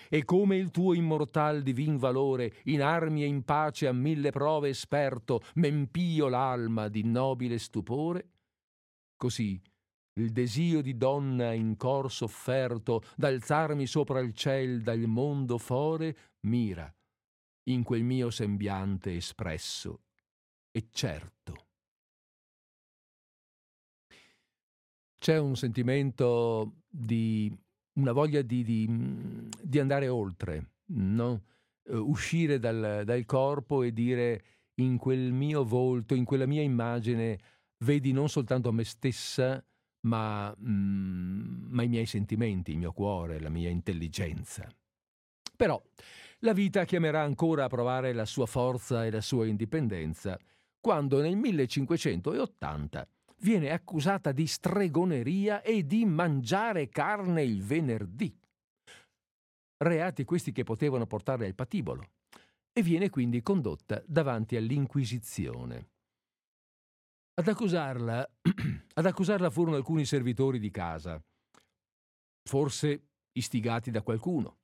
E come il tuo immortal divin valore, in armi e in pace a mille prove esperto, m'empio l'alma di nobile stupore, così il desio di donna in cor sofferto d'alzarmi sopra il ciel dal mondo fore mira in quel mio sembiante espresso e certo. C'è un sentimento di una voglia di, di, di andare oltre, no? uh, uscire dal, dal corpo e dire in quel mio volto, in quella mia immagine, vedi non soltanto me stessa, ma, ma i miei sentimenti, il mio cuore, la mia intelligenza. Però la vita chiamerà ancora a provare la sua forza e la sua indipendenza quando nel 1580 viene accusata di stregoneria e di mangiare carne il venerdì. Reati questi che potevano portarle al patibolo e viene quindi condotta davanti all'Inquisizione. Ad accusarla, ad accusarla furono alcuni servitori di casa, forse istigati da qualcuno,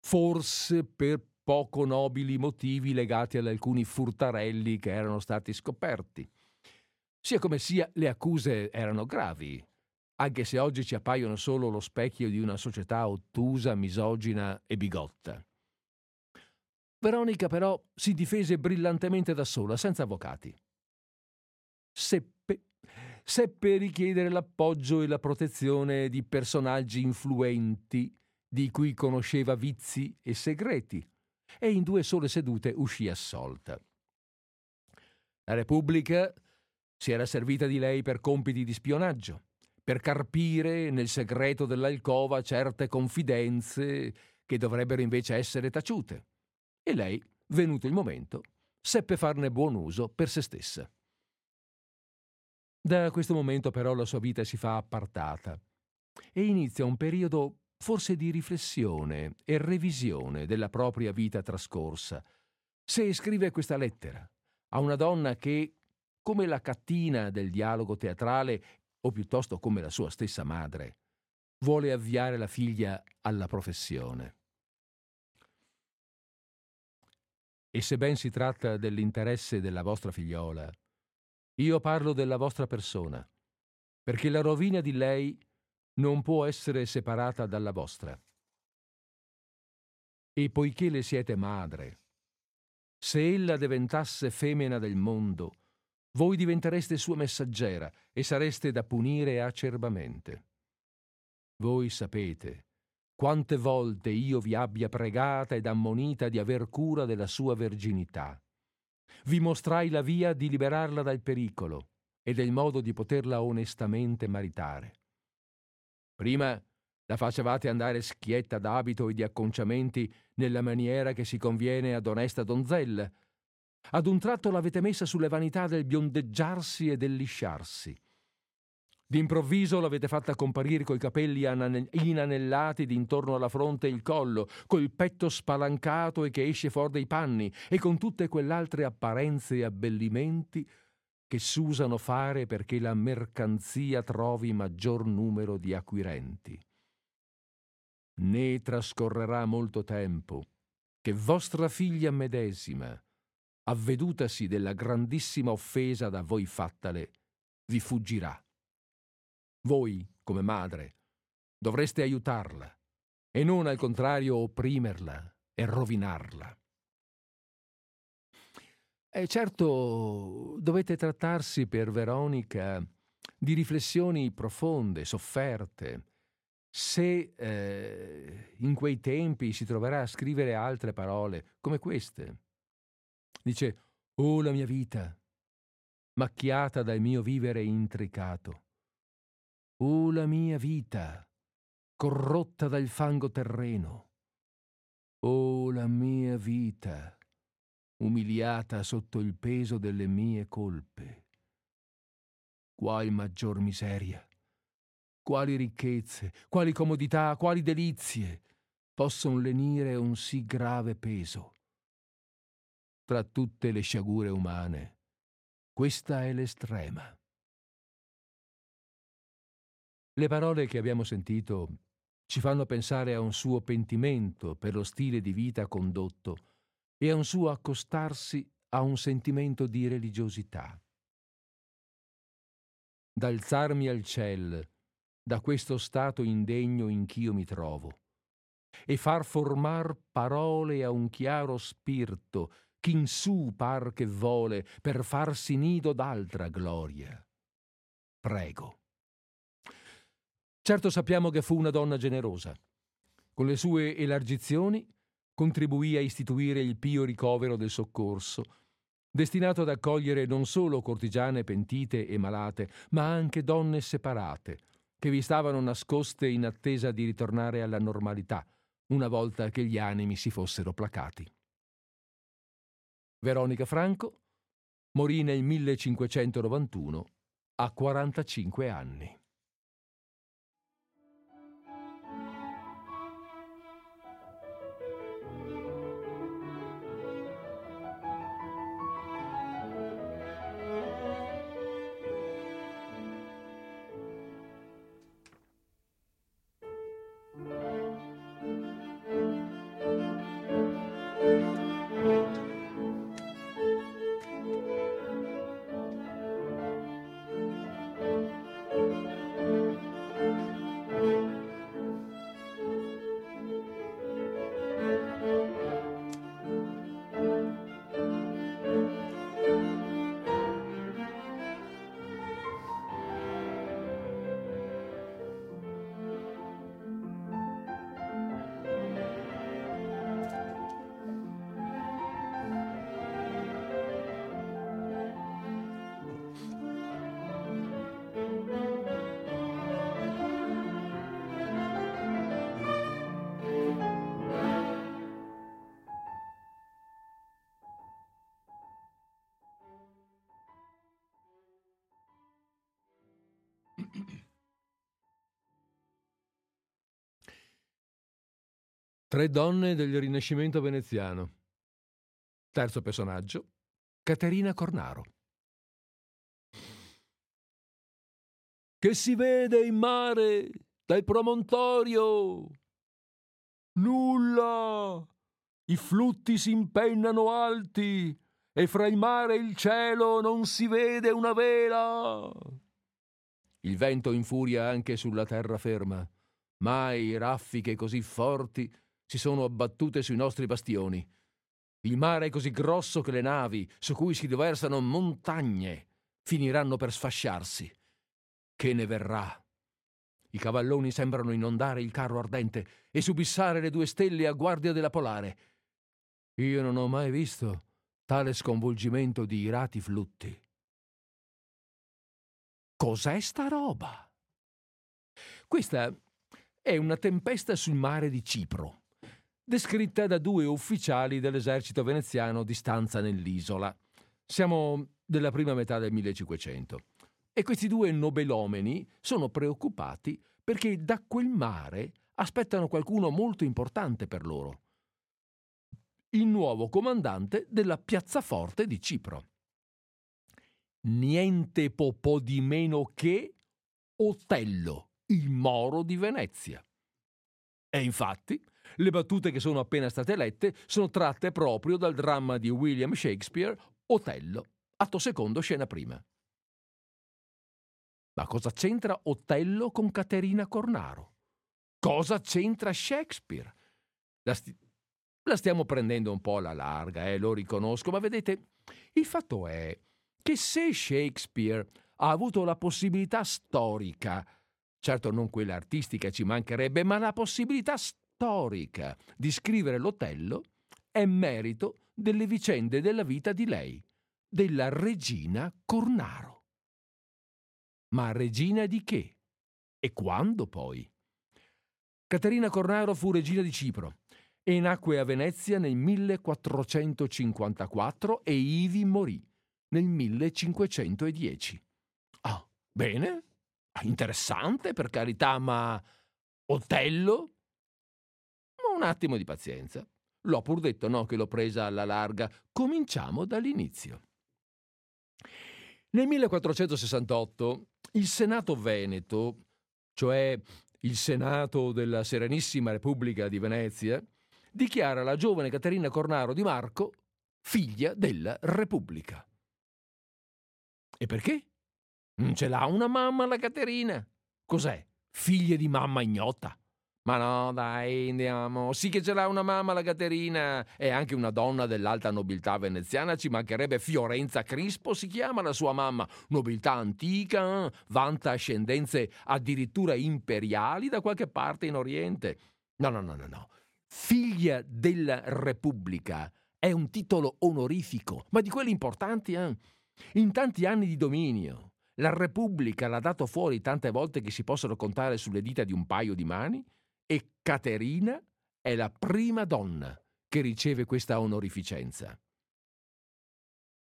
forse per poco nobili motivi legati ad alcuni furtarelli che erano stati scoperti. Sia come sia, le accuse erano gravi, anche se oggi ci appaiono solo lo specchio di una società ottusa, misogina e bigotta. Veronica però si difese brillantemente da sola, senza avvocati seppe, seppe richiedere l'appoggio e la protezione di personaggi influenti di cui conosceva vizi e segreti, e in due sole sedute uscì assolta. La Repubblica si era servita di lei per compiti di spionaggio, per carpire nel segreto dell'alcova certe confidenze che dovrebbero invece essere taciute. E lei, venuto il momento, seppe farne buon uso per se stessa. Da questo momento però la sua vita si fa appartata e inizia un periodo forse di riflessione e revisione della propria vita trascorsa. Se scrive questa lettera a una donna che, come la cattina del dialogo teatrale, o piuttosto come la sua stessa madre, vuole avviare la figlia alla professione. E se ben si tratta dell'interesse della vostra figliola, io parlo della vostra persona, perché la rovina di lei non può essere separata dalla vostra. E poiché le siete madre, se ella diventasse femmina del mondo, voi diventereste sua messaggera e sareste da punire acerbamente. Voi sapete quante volte io vi abbia pregata ed ammonita di aver cura della sua verginità. Vi mostrai la via di liberarla dal pericolo e del modo di poterla onestamente maritare. Prima la facevate andare schietta d'abito e di acconciamenti nella maniera che si conviene ad onesta donzella. Ad un tratto l'avete messa sulle vanità del biondeggiarsi e del lisciarsi. D'improvviso l'avete fatta comparire coi capelli inanellati d'intorno alla fronte e il collo, col petto spalancato e che esce fuori dai panni, e con tutte quell'altre apparenze e abbellimenti che s'usano fare perché la mercanzia trovi maggior numero di acquirenti. Né trascorrerà molto tempo che vostra figlia medesima, avvedutasi della grandissima offesa da voi fattale, vi fuggirà voi, come madre, dovreste aiutarla e non al contrario opprimerla e rovinarla. E certo dovete trattarsi per Veronica di riflessioni profonde, sofferte. Se eh, in quei tempi si troverà a scrivere altre parole come queste. Dice, oh la mia vita, macchiata dal mio vivere intricato Oh la mia vita, corrotta dal fango terreno. Oh la mia vita, umiliata sotto il peso delle mie colpe. Qual maggior miseria, quali ricchezze, quali comodità, quali delizie possono lenire un sì grave peso. Tra tutte le sciagure umane, questa è l'estrema. Le parole che abbiamo sentito ci fanno pensare a un suo pentimento per lo stile di vita condotto e a un suo accostarsi a un sentimento di religiosità. D'alzarmi al ciel da questo stato indegno in ch'io mi trovo e far formar parole a un chiaro spirito ch'in su par che vole per farsi nido d'altra gloria. Prego. Certo sappiamo che fu una donna generosa. Con le sue elargizioni contribuì a istituire il pio ricovero del soccorso, destinato ad accogliere non solo cortigiane pentite e malate, ma anche donne separate, che vi stavano nascoste in attesa di ritornare alla normalità, una volta che gli animi si fossero placati. Veronica Franco morì nel 1591 a 45 anni. Tre donne del Rinascimento veneziano. Terzo personaggio, Caterina Cornaro. Che si vede in mare dal promontorio? Nulla! I flutti si impennano alti e fra il mare e il cielo non si vede una vela. Il vento infuria anche sulla terraferma. Mai raffiche così forti si sono abbattute sui nostri bastioni. Il mare è così grosso che le navi, su cui si riversano montagne, finiranno per sfasciarsi. Che ne verrà? I cavalloni sembrano inondare il carro ardente e subissare le due stelle a guardia della polare. Io non ho mai visto tale sconvolgimento di irati flutti. Cos'è sta roba? Questa è una tempesta sul mare di Cipro descritta da due ufficiali dell'esercito veneziano di stanza nell'isola. Siamo della prima metà del 1500. E questi due nobelomeni sono preoccupati perché da quel mare aspettano qualcuno molto importante per loro. Il nuovo comandante della piazzaforte di Cipro. Niente po' di meno che Otello, il moro di Venezia. E infatti le battute che sono appena state lette sono tratte proprio dal dramma di William Shakespeare, Otello, atto secondo, scena prima. Ma cosa c'entra Otello con Caterina Cornaro? Cosa c'entra Shakespeare? La, sti- la stiamo prendendo un po' alla larga, eh, lo riconosco, ma vedete, il fatto è che se Shakespeare ha avuto la possibilità storica, certo non quella artistica ci mancherebbe, ma la possibilità storica, storica di scrivere l'Otello è merito delle vicende della vita di lei, della regina Cornaro. Ma regina di che? E quando poi? Caterina Cornaro fu regina di Cipro e nacque a Venezia nel 1454 e ivi morì nel 1510. Ah, bene, interessante per carità, ma Otello un attimo di pazienza. L'ho pur detto, no, che l'ho presa alla larga. Cominciamo dall'inizio. Nel 1468 il Senato Veneto, cioè il Senato della Serenissima Repubblica di Venezia, dichiara la giovane Caterina Cornaro di Marco figlia della Repubblica. E perché? Non ce l'ha una mamma la Caterina? Cos'è? Figlia di mamma ignota? Ma no, dai, andiamo. Sì che ce l'ha una mamma la Caterina. È anche una donna dell'alta nobiltà veneziana, ci mancherebbe Fiorenza Crispo, si chiama la sua mamma. Nobiltà antica, vanta ascendenze addirittura imperiali da qualche parte in Oriente. No, no, no, no, no. Figlia della Repubblica. È un titolo onorifico, ma di quelli importanti, eh? In tanti anni di dominio. La Repubblica l'ha dato fuori tante volte che si possono contare sulle dita di un paio di mani e Caterina è la prima donna che riceve questa onorificenza.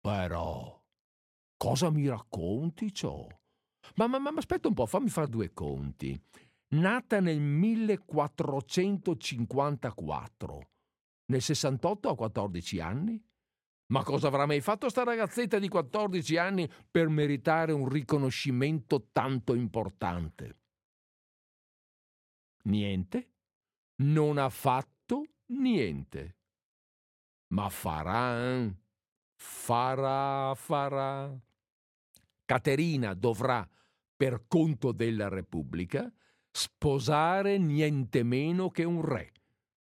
Però, cosa mi racconti ciò? Ma, ma, ma aspetta un po', fammi fare due conti. Nata nel 1454, nel 68 a 14 anni? Ma cosa avrà mai fatto sta ragazzetta di 14 anni per meritare un riconoscimento tanto importante? Niente. Non ha fatto niente. Ma farà, farà, farà. Caterina dovrà, per conto della Repubblica, sposare niente meno che un re,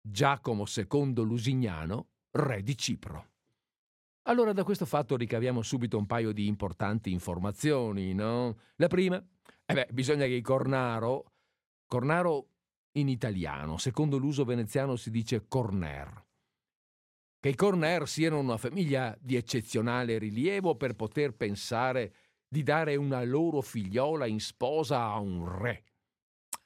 Giacomo II Lusignano, re di Cipro. Allora da questo fatto ricaviamo subito un paio di importanti informazioni, no? La prima, eh beh, bisogna che Cornaro, Cornaro in italiano, secondo l'uso veneziano si dice corner. Che i corner siano una famiglia di eccezionale rilievo per poter pensare di dare una loro figliola in sposa a un re.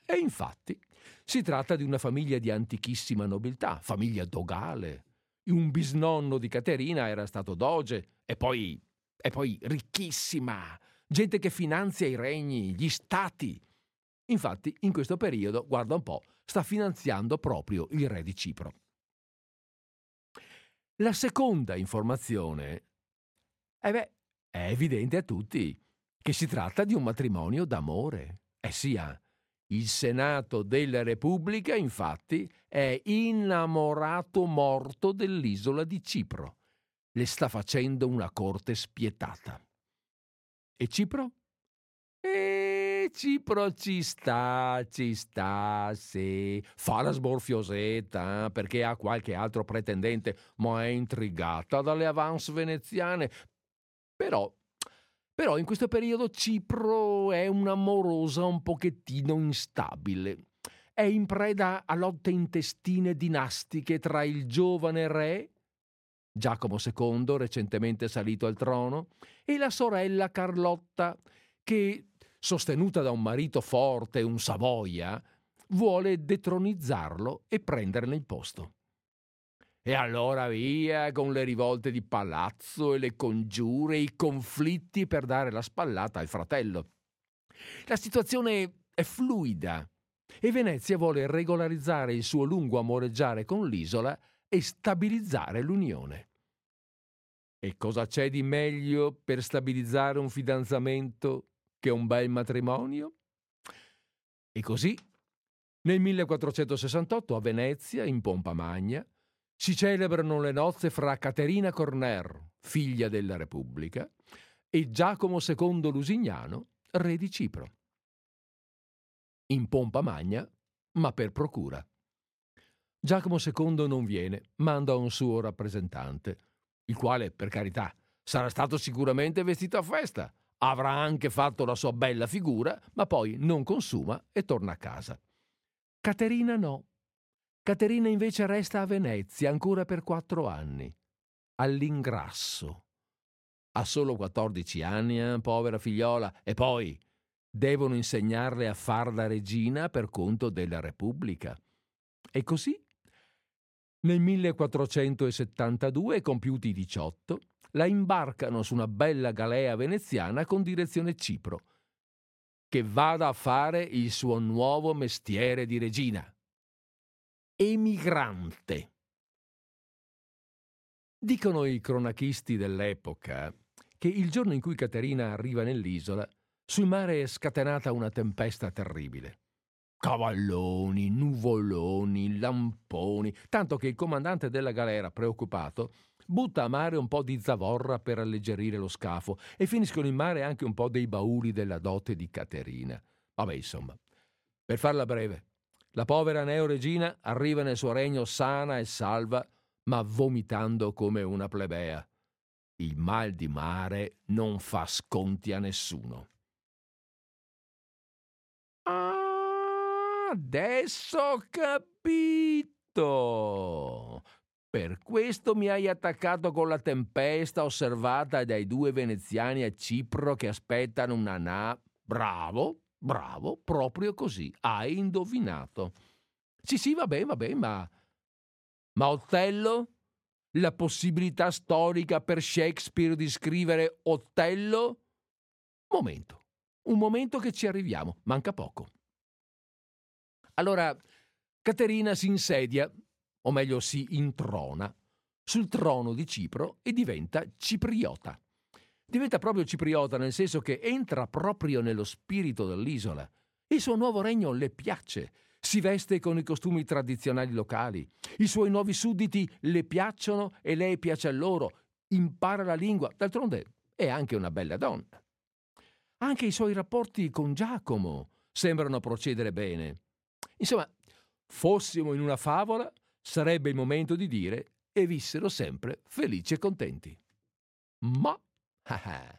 E infatti si tratta di una famiglia di antichissima nobiltà, famiglia dogale. Un bisnonno di Caterina era stato doge e poi, e poi ricchissima, gente che finanzia i regni, gli stati, Infatti, in questo periodo, guarda un po', sta finanziando proprio il re di Cipro. La seconda informazione, eh beh, è evidente a tutti che si tratta di un matrimonio d'amore. Eh sia, il Senato della Repubblica, infatti, è innamorato morto dell'isola di Cipro. Le sta facendo una corte spietata. E Cipro? E Cipro ci sta, ci sta, sì. Fa la sborfiosetta, eh, perché ha qualche altro pretendente, ma è intrigata dalle avance veneziane. Però, però in questo periodo Cipro è un'amorosa un pochettino instabile. È in preda a lotte intestine dinastiche tra il giovane re Giacomo II, recentemente salito al trono, e la sorella Carlotta, che, sostenuta da un marito forte, un Savoia, vuole detronizzarlo e prenderne il posto. E allora via con le rivolte di palazzo e le congiure i conflitti per dare la spallata al fratello. La situazione è fluida e Venezia vuole regolarizzare il suo lungo amoreggiare con l'isola e stabilizzare l'unione. E cosa c'è di meglio per stabilizzare un fidanzamento che un bel matrimonio? E così, nel 1468 a Venezia, in pompa magna, si celebrano le nozze fra Caterina Corner, figlia della Repubblica, e Giacomo II Lusignano, re di Cipro. In pompa magna, ma per procura. Giacomo II non viene, manda un suo rappresentante, il quale, per carità, sarà stato sicuramente vestito a festa, avrà anche fatto la sua bella figura, ma poi non consuma e torna a casa. Caterina no. Caterina invece resta a Venezia ancora per quattro anni, all'ingrasso. Ha solo 14 anni, eh, povera figliola, e poi devono insegnarle a far la regina per conto della Repubblica. E così nel 1472, compiuti 18, la imbarcano su una bella galea veneziana con direzione Cipro, che vada a fare il suo nuovo mestiere di regina. Emigrante. Dicono i cronachisti dell'epoca che il giorno in cui Caterina arriva nell'isola, sul mare è scatenata una tempesta terribile cavalloni, nuvoloni, lamponi, tanto che il comandante della galera, preoccupato, butta a mare un po' di zavorra per alleggerire lo scafo e finiscono in mare anche un po' dei bauli della dote di Caterina. Vabbè, insomma, per farla breve, la povera neoregina arriva nel suo regno sana e salva, ma vomitando come una plebea. Il mal di mare non fa sconti a nessuno. Adesso ho capito. Per questo mi hai attaccato con la tempesta osservata dai due veneziani a Cipro che aspettano una na. Bravo, bravo, proprio così. Hai indovinato. Sì, sì, va bene, va bene, ma. Ma Otello? La possibilità storica per Shakespeare di scrivere Otello? Momento, un momento che ci arriviamo, manca poco. Allora Caterina si insedia, o meglio si introna, sul trono di Cipro e diventa cipriota. Diventa proprio cipriota nel senso che entra proprio nello spirito dell'isola. Il suo nuovo regno le piace, si veste con i costumi tradizionali locali, i suoi nuovi sudditi le piacciono e lei piace a loro, impara la lingua, d'altronde è anche una bella donna. Anche i suoi rapporti con Giacomo sembrano procedere bene. Insomma, fossimo in una favola, sarebbe il momento di dire e vissero sempre felici e contenti. Ma,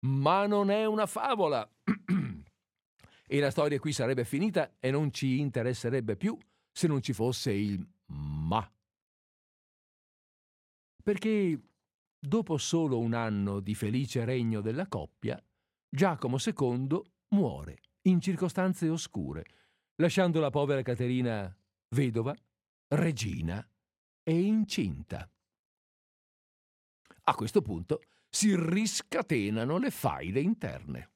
ma non è una favola. e la storia qui sarebbe finita e non ci interesserebbe più se non ci fosse il ma. Perché dopo solo un anno di felice regno della coppia, Giacomo II muore in circostanze oscure lasciando la povera Caterina vedova, regina e incinta. A questo punto si riscatenano le faide interne.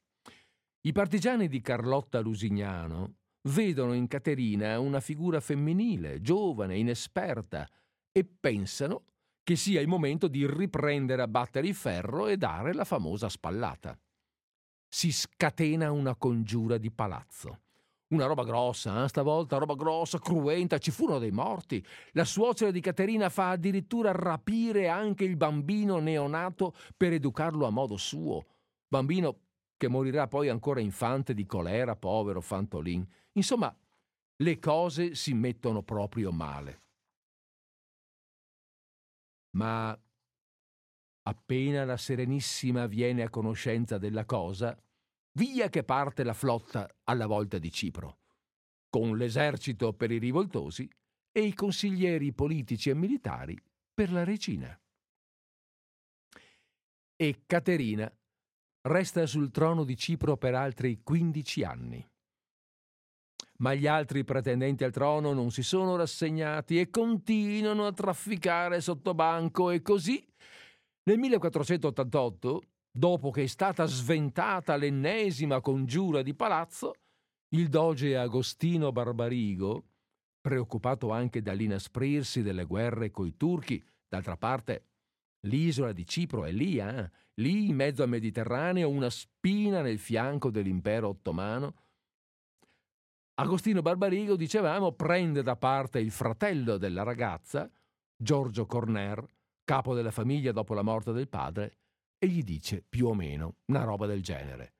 I partigiani di Carlotta Lusignano vedono in Caterina una figura femminile, giovane, inesperta, e pensano che sia il momento di riprendere a battere il ferro e dare la famosa spallata. Si scatena una congiura di palazzo. Una roba grossa, eh? stavolta roba grossa, cruenta, ci furono dei morti. La suocera di Caterina fa addirittura rapire anche il bambino neonato per educarlo a modo suo. Bambino che morirà poi ancora infante di colera, povero Fantolin. Insomma, le cose si mettono proprio male. Ma appena la Serenissima viene a conoscenza della cosa, via che parte la flotta alla volta di Cipro, con l'esercito per i rivoltosi e i consiglieri politici e militari per la regina. E Caterina resta sul trono di Cipro per altri 15 anni. Ma gli altri pretendenti al trono non si sono rassegnati e continuano a trafficare sotto banco e così nel 1488, dopo che è stata sventata l'ennesima congiura di palazzo, il doge Agostino Barbarigo, preoccupato anche dall'inasprirsi delle guerre coi turchi, d'altra parte l'isola di Cipro è lì, eh? lì in mezzo al Mediterraneo, una spina nel fianco dell'impero ottomano. Agostino Barbarigo, dicevamo, prende da parte il fratello della ragazza, Giorgio Corner, capo della famiglia dopo la morte del padre, e gli dice più o meno una roba del genere.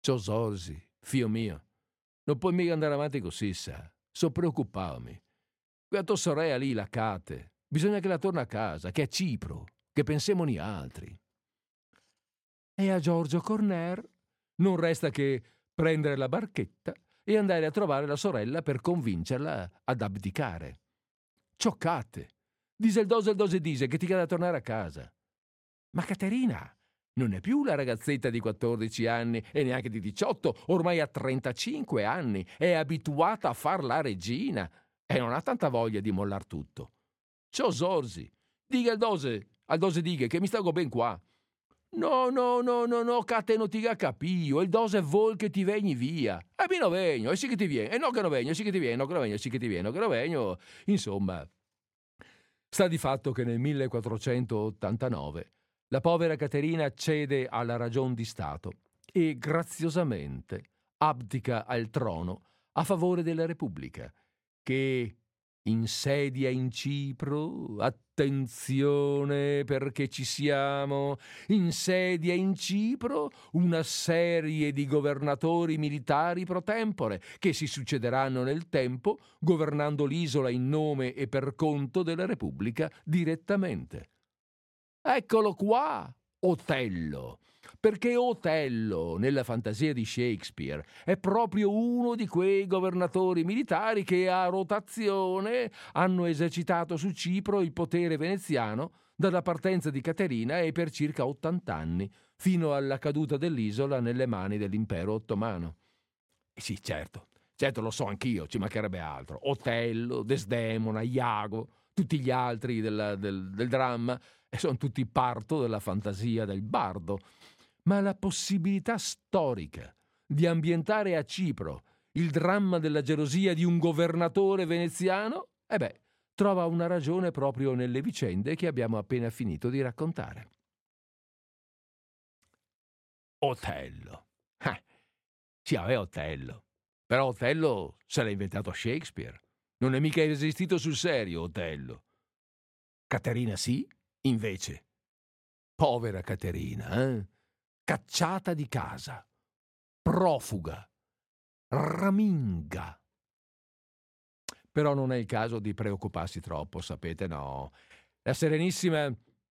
Ciò Sorsi, figlio mio, non puoi mica andare avanti così, sa. So preoccuparmi. Quella tua sorella lì, la Cate, bisogna che la torni a casa, che è Cipro, che pensiamo ni altri. E a Giorgio Corner non resta che prendere la barchetta e andare a trovare la sorella per convincerla ad abdicare. Cioccate! Dice il dose il dose dice che ti da tornare a casa. Ma Caterina non è più la ragazzetta di 14 anni e neanche di 18, ormai ha 35 anni, è abituata a far la regina e non ha tanta voglia di mollar tutto. Ciò Zorzi, dica al dose, al dose dica che mi stago ben qua. No, no, no, no, no, cate non ti capio, il dose vuol che ti vegni via. E mi non vegno, e sì che ti viene, e no che non vegno, e sì che ti viene, no che non vegno, e sì che ti viene, no che non vegno. Insomma, sta di fatto che nel 1489 la povera Caterina cede alla ragion di Stato e graziosamente abdica al trono a favore della Repubblica, che insedia in Cipro, attenzione perché ci siamo, insedia in Cipro una serie di governatori militari pro tempore che si succederanno nel tempo governando l'isola in nome e per conto della Repubblica direttamente. Eccolo qua, Otello perché Otello, nella fantasia di Shakespeare, è proprio uno di quei governatori militari che a rotazione hanno esercitato su Cipro il potere veneziano dalla partenza di Caterina e per circa 80 anni, fino alla caduta dell'isola nelle mani dell'impero ottomano. E sì, certo, certo lo so anch'io, ci mancherebbe altro. Otello, Desdemona, Iago, tutti gli altri del, del, del dramma, e sono tutti parto della fantasia del bardo ma la possibilità storica di ambientare a Cipro il dramma della gelosia di un governatore veneziano, eh beh, trova una ragione proprio nelle vicende che abbiamo appena finito di raccontare. Otello. Eh, sì, è Otello. Però Otello se l'ha inventato Shakespeare. Non è mica esistito sul serio, Otello. Caterina sì, invece. Povera Caterina, eh? cacciata di casa, profuga, raminga. Però non è il caso di preoccuparsi troppo, sapete, no. La Serenissima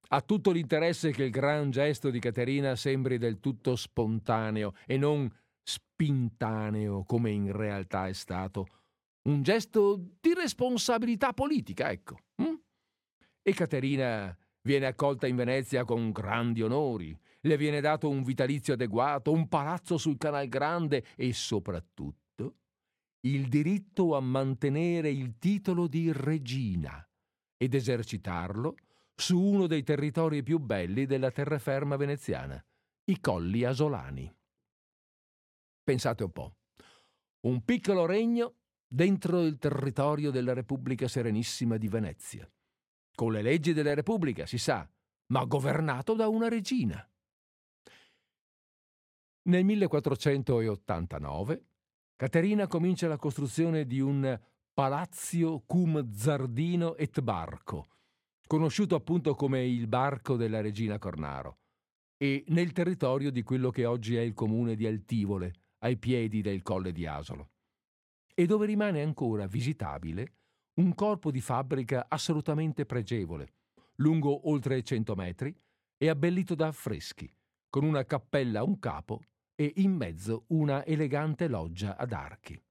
ha tutto l'interesse che il gran gesto di Caterina sembri del tutto spontaneo e non spintaneo come in realtà è stato. Un gesto di responsabilità politica, ecco. Hm? E Caterina viene accolta in Venezia con grandi onori, le viene dato un vitalizio adeguato, un palazzo sul Canal Grande e soprattutto il diritto a mantenere il titolo di regina ed esercitarlo su uno dei territori più belli della terraferma veneziana, i Colli Asolani. Pensate un po', un piccolo regno dentro il territorio della Repubblica Serenissima di Venezia, con le leggi della Repubblica, si sa, ma governato da una regina. Nel 1489 Caterina comincia la costruzione di un Palazzo cum Zardino et Barco, conosciuto appunto come il barco della regina Cornaro. e nel territorio di quello che oggi è il comune di Altivole, ai piedi del colle di Asolo, e dove rimane ancora visitabile un corpo di fabbrica assolutamente pregevole, lungo oltre 100 metri e abbellito da affreschi, con una cappella a un capo e in mezzo una elegante loggia ad archi.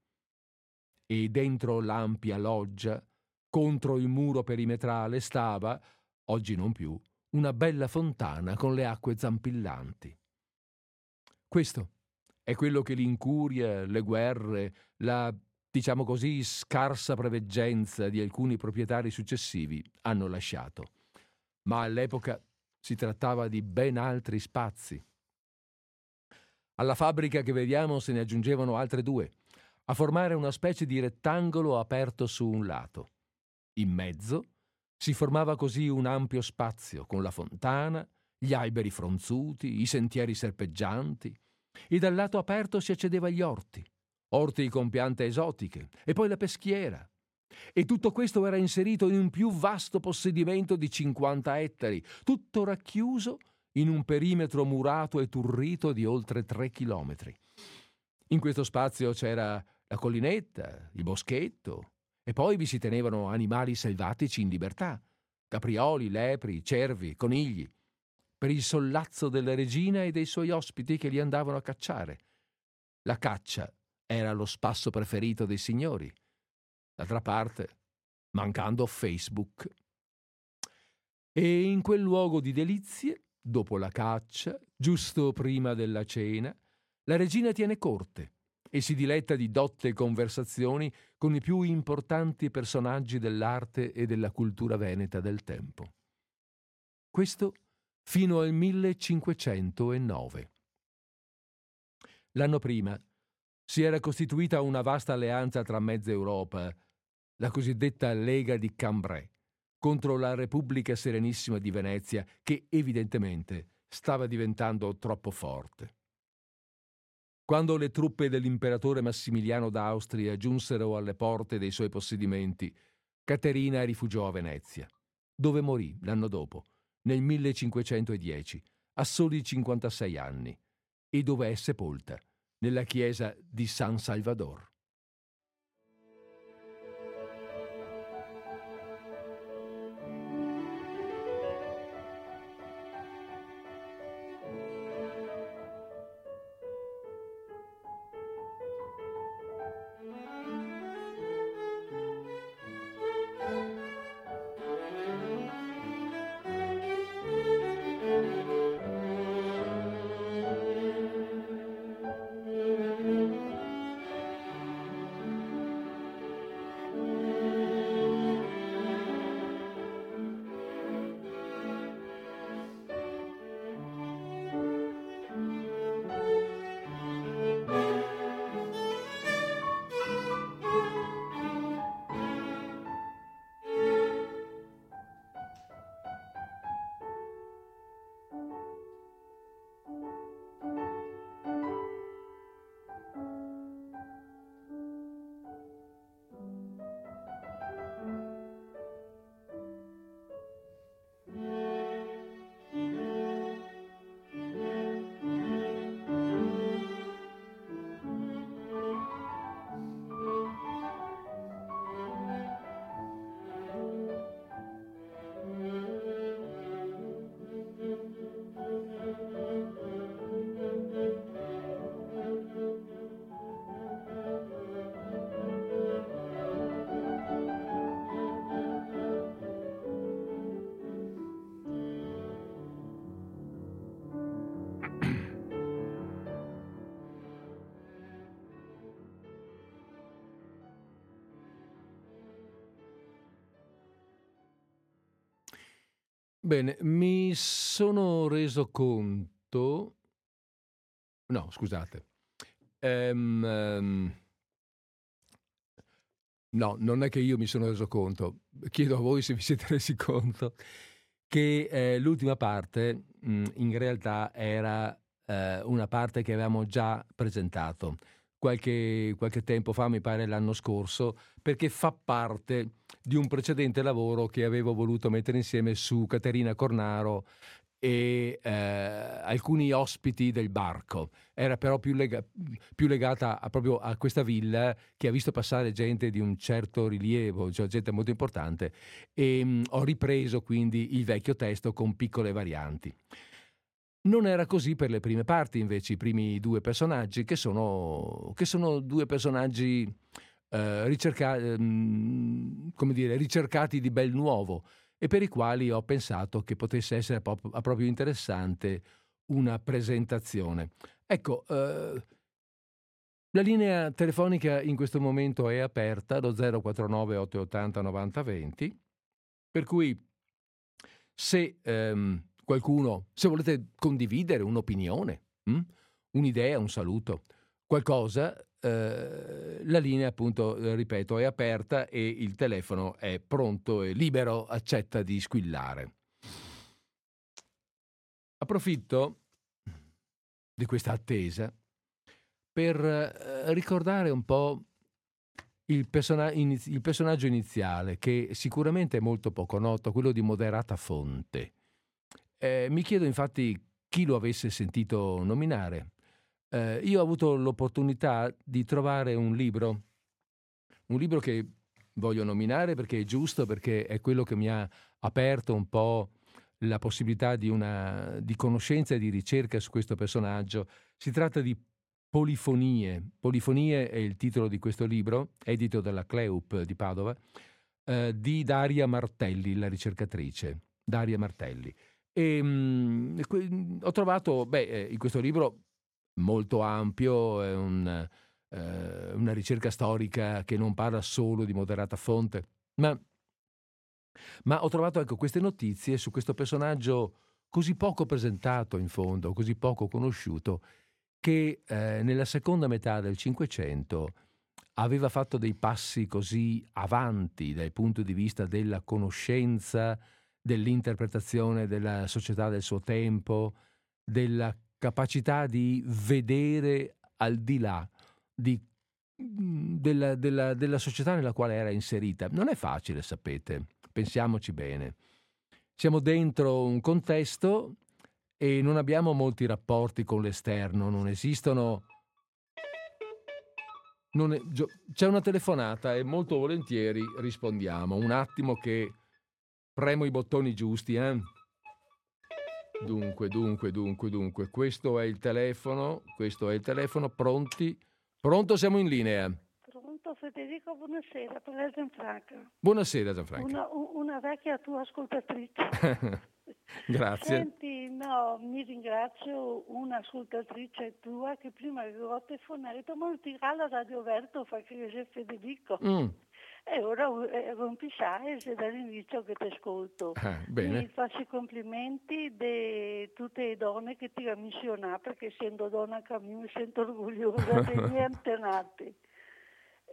E dentro l'ampia loggia, contro il muro perimetrale, stava, oggi non più, una bella fontana con le acque zampillanti. Questo è quello che l'incuria, le guerre, la, diciamo così, scarsa preveggenza di alcuni proprietari successivi hanno lasciato. Ma all'epoca si trattava di ben altri spazi. Alla fabbrica che vediamo se ne aggiungevano altre due, a formare una specie di rettangolo aperto su un lato. In mezzo si formava così un ampio spazio con la fontana, gli alberi fronzuti, i sentieri serpeggianti, e dal lato aperto si accedeva agli orti, orti con piante esotiche, e poi la peschiera. E tutto questo era inserito in un più vasto possedimento di 50 ettari, tutto racchiuso in un perimetro murato e turrito di oltre tre chilometri. In questo spazio c'era la collinetta, il boschetto, e poi vi si tenevano animali selvatici in libertà, caprioli, lepri, cervi, conigli, per il sollazzo della regina e dei suoi ospiti che li andavano a cacciare. La caccia era lo spasso preferito dei signori. D'altra parte, mancando Facebook. E in quel luogo di delizie Dopo la caccia, giusto prima della cena, la regina tiene corte e si diletta di dotte conversazioni con i più importanti personaggi dell'arte e della cultura veneta del tempo. Questo fino al 1509. L'anno prima si era costituita una vasta alleanza tra mezza Europa, la cosiddetta Lega di Cambrai, contro la Repubblica Serenissima di Venezia, che evidentemente stava diventando troppo forte. Quando le truppe dell'imperatore Massimiliano d'Austria giunsero alle porte dei suoi possedimenti, Caterina rifugiò a Venezia, dove morì l'anno dopo, nel 1510, a soli 56 anni, e dove è sepolta, nella chiesa di San Salvador. Bene, mi sono reso conto no, scusate. Ehm, ehm no, non è che io mi sono reso conto, chiedo a voi se vi siete resi conto che, ehm, l'ultima parte, mhmm, in realtà era, ehm, una parte che avevamo già presentato qualche, qualche tempo fa, mi pare l'anno scorso, perché fa parte di un precedente lavoro che avevo voluto mettere insieme su Caterina Cornaro e eh, alcuni ospiti del barco. Era però più, lega- più legata a, proprio a questa villa che ha visto passare gente di un certo rilievo, cioè gente molto importante, e mh, ho ripreso quindi il vecchio testo con piccole varianti. Non era così per le prime parti, invece, i primi due personaggi, che sono, che sono due personaggi eh, ricerca- ehm, dire, ricercati di bel nuovo e per i quali ho pensato che potesse essere proprio interessante una presentazione. Ecco, eh, la linea telefonica in questo momento è aperta, lo 049 880 9020, per cui se ehm, qualcuno, se volete condividere un'opinione, hm? un'idea, un saluto, qualcosa, eh, la linea appunto, eh, ripeto, è aperta e il telefono è pronto e libero, accetta di squillare. Approfitto di questa attesa per eh, ricordare un po' il, persona- il personaggio iniziale, che sicuramente è molto poco noto, quello di moderata fonte. Eh, mi chiedo infatti chi lo avesse sentito nominare. Eh, io ho avuto l'opportunità di trovare un libro, un libro che voglio nominare perché è giusto, perché è quello che mi ha aperto un po' la possibilità di, una, di conoscenza e di ricerca su questo personaggio. Si tratta di Polifonie. Polifonie è il titolo di questo libro, edito dalla Cleup di Padova, eh, di Daria Martelli, la ricercatrice. Daria Martelli. E, mh, ho trovato, beh, eh, in questo libro molto ampio, è un, eh, una ricerca storica che non parla solo di moderata fonte, ma, ma ho trovato ecco, queste notizie su questo personaggio così poco presentato in fondo, così poco conosciuto, che eh, nella seconda metà del Cinquecento aveva fatto dei passi così avanti dal punto di vista della conoscenza, dell'interpretazione della società del suo tempo, della capacità di vedere al di là di, mhmm, della, della, della società nella quale era inserita. Non è facile, sapete, pensiamoci bene. Siamo dentro un contesto e non abbiamo molti rapporti con l'esterno, non esistono... Non è, c'è una telefonata e molto volentieri rispondiamo. Un attimo che premo i bottoni giusti, eh? Dunque, dunque, dunque, dunque, questo è il telefono, questo è il telefono, pronti? Pronto, siamo in linea. Pronto Federico, buonasera, per Gianfranco. Buonasera Gianfranco. Una, una vecchia tua ascoltatrice. Grazie. Senti, no, mi ringrazio un'ascoltatrice tua che prima avevo telefonato, ma ti la radio aperto, fa che sei Federico. Mm. E ora eh, rompisai se dall'inizio che ti ascolto. Ah. Mi faccio i complimenti di tutte le donne che ti missionano, perché essendo donna anche a me mi sento orgogliosa dei miei antenati.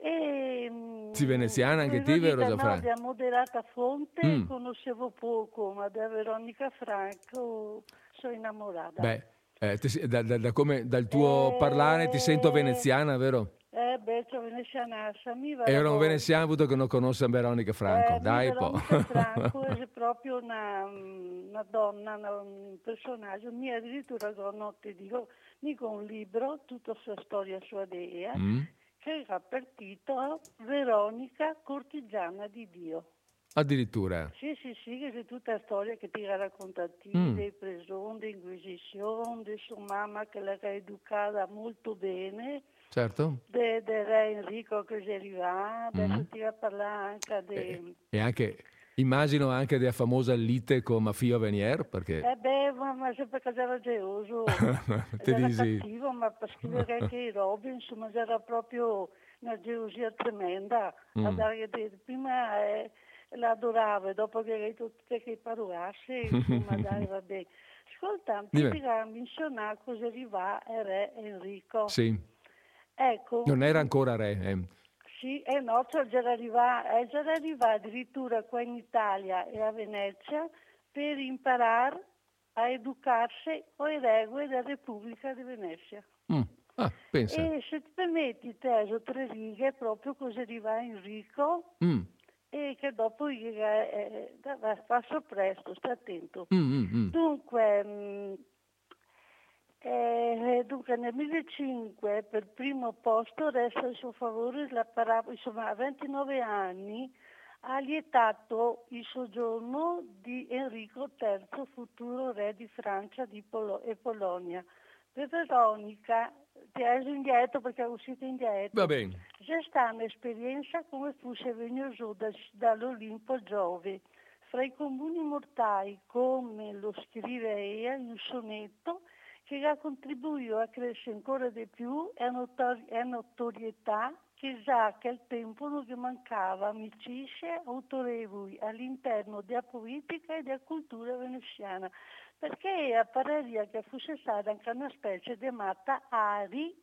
E, mm, si veneziana anche te, vero Gianfranco? Moderata fonte mm. conoscevo poco, ma da Veronica Franco sono innamorata. Beh, eh, ti, da, da, da come, dal tuo e... parlare ti sento veneziana, vero? Eh, beh, sono veneziana, mi va. Era un veneziano avuto che non conosce Veronica Franco, eh, dai po'. Franco è proprio una, una donna, una, un personaggio, mi addirittura notte dico, dico un libro, tutta sua storia, sua dea, mm. che era per titolo Veronica, cortigiana di Dio. Addirittura? Sì, sì, sì, che è tutta la storia che ti ha raccontato, mm. dei presoni, dell'inquisizione, di sua mamma che l'ha educata molto bene Certo. De, de re Enrico che si arriva, adesso mm-hmm. ti va a parlare anche di... E, e, anche, immagino anche della famosa lite con Mafia Venier, perché... Eh beh, ma, ma sempre che era geloso, era dici... cattivo, ma per scrivere anche i robe, insomma, era proprio una gelosia tremenda. Mm. Prima eh, l'adorava, e dopo che hai tutte che parolasse, insomma, dai, vabbè. Ascolta, ti dirà menzionare cosa arriva il re Enrico. Sì. Ecco. Non era ancora re. Eh. Sì, e no, cioè già arriva, è già arrivato addirittura qua in Italia e a Venezia per imparare a educarsi con le regole della Repubblica di Venezia. Mm. Ah, e se ti permetti, teso tre righe, proprio così arriva Enrico, mm. E che dopo eh, eh, passo presto, sta attento. Mm, mm, mm. Dunque, mh, eh, dunque, nel 2005 per primo posto resta il suo favore la parabola, insomma a 29 anni ha lietato il soggiorno di Enrico III, futuro re di Francia di Polo- e Polonia. Per Veronica, ti hai indietro perché è uscito indietro. Va bene. C'è stata un'esperienza come fosse venuto da, dall'Olimpo Giove. Fra i comuni mortali, come lo scrive Ea in un sonetto, che ha contribuito a crescere ancora di più è, notori- è notorietà che già che al tempo non mancava amicizie autorevoli all'interno della politica e della cultura veneziana, perché appariva che fosse stata anche una specie di matta Ari.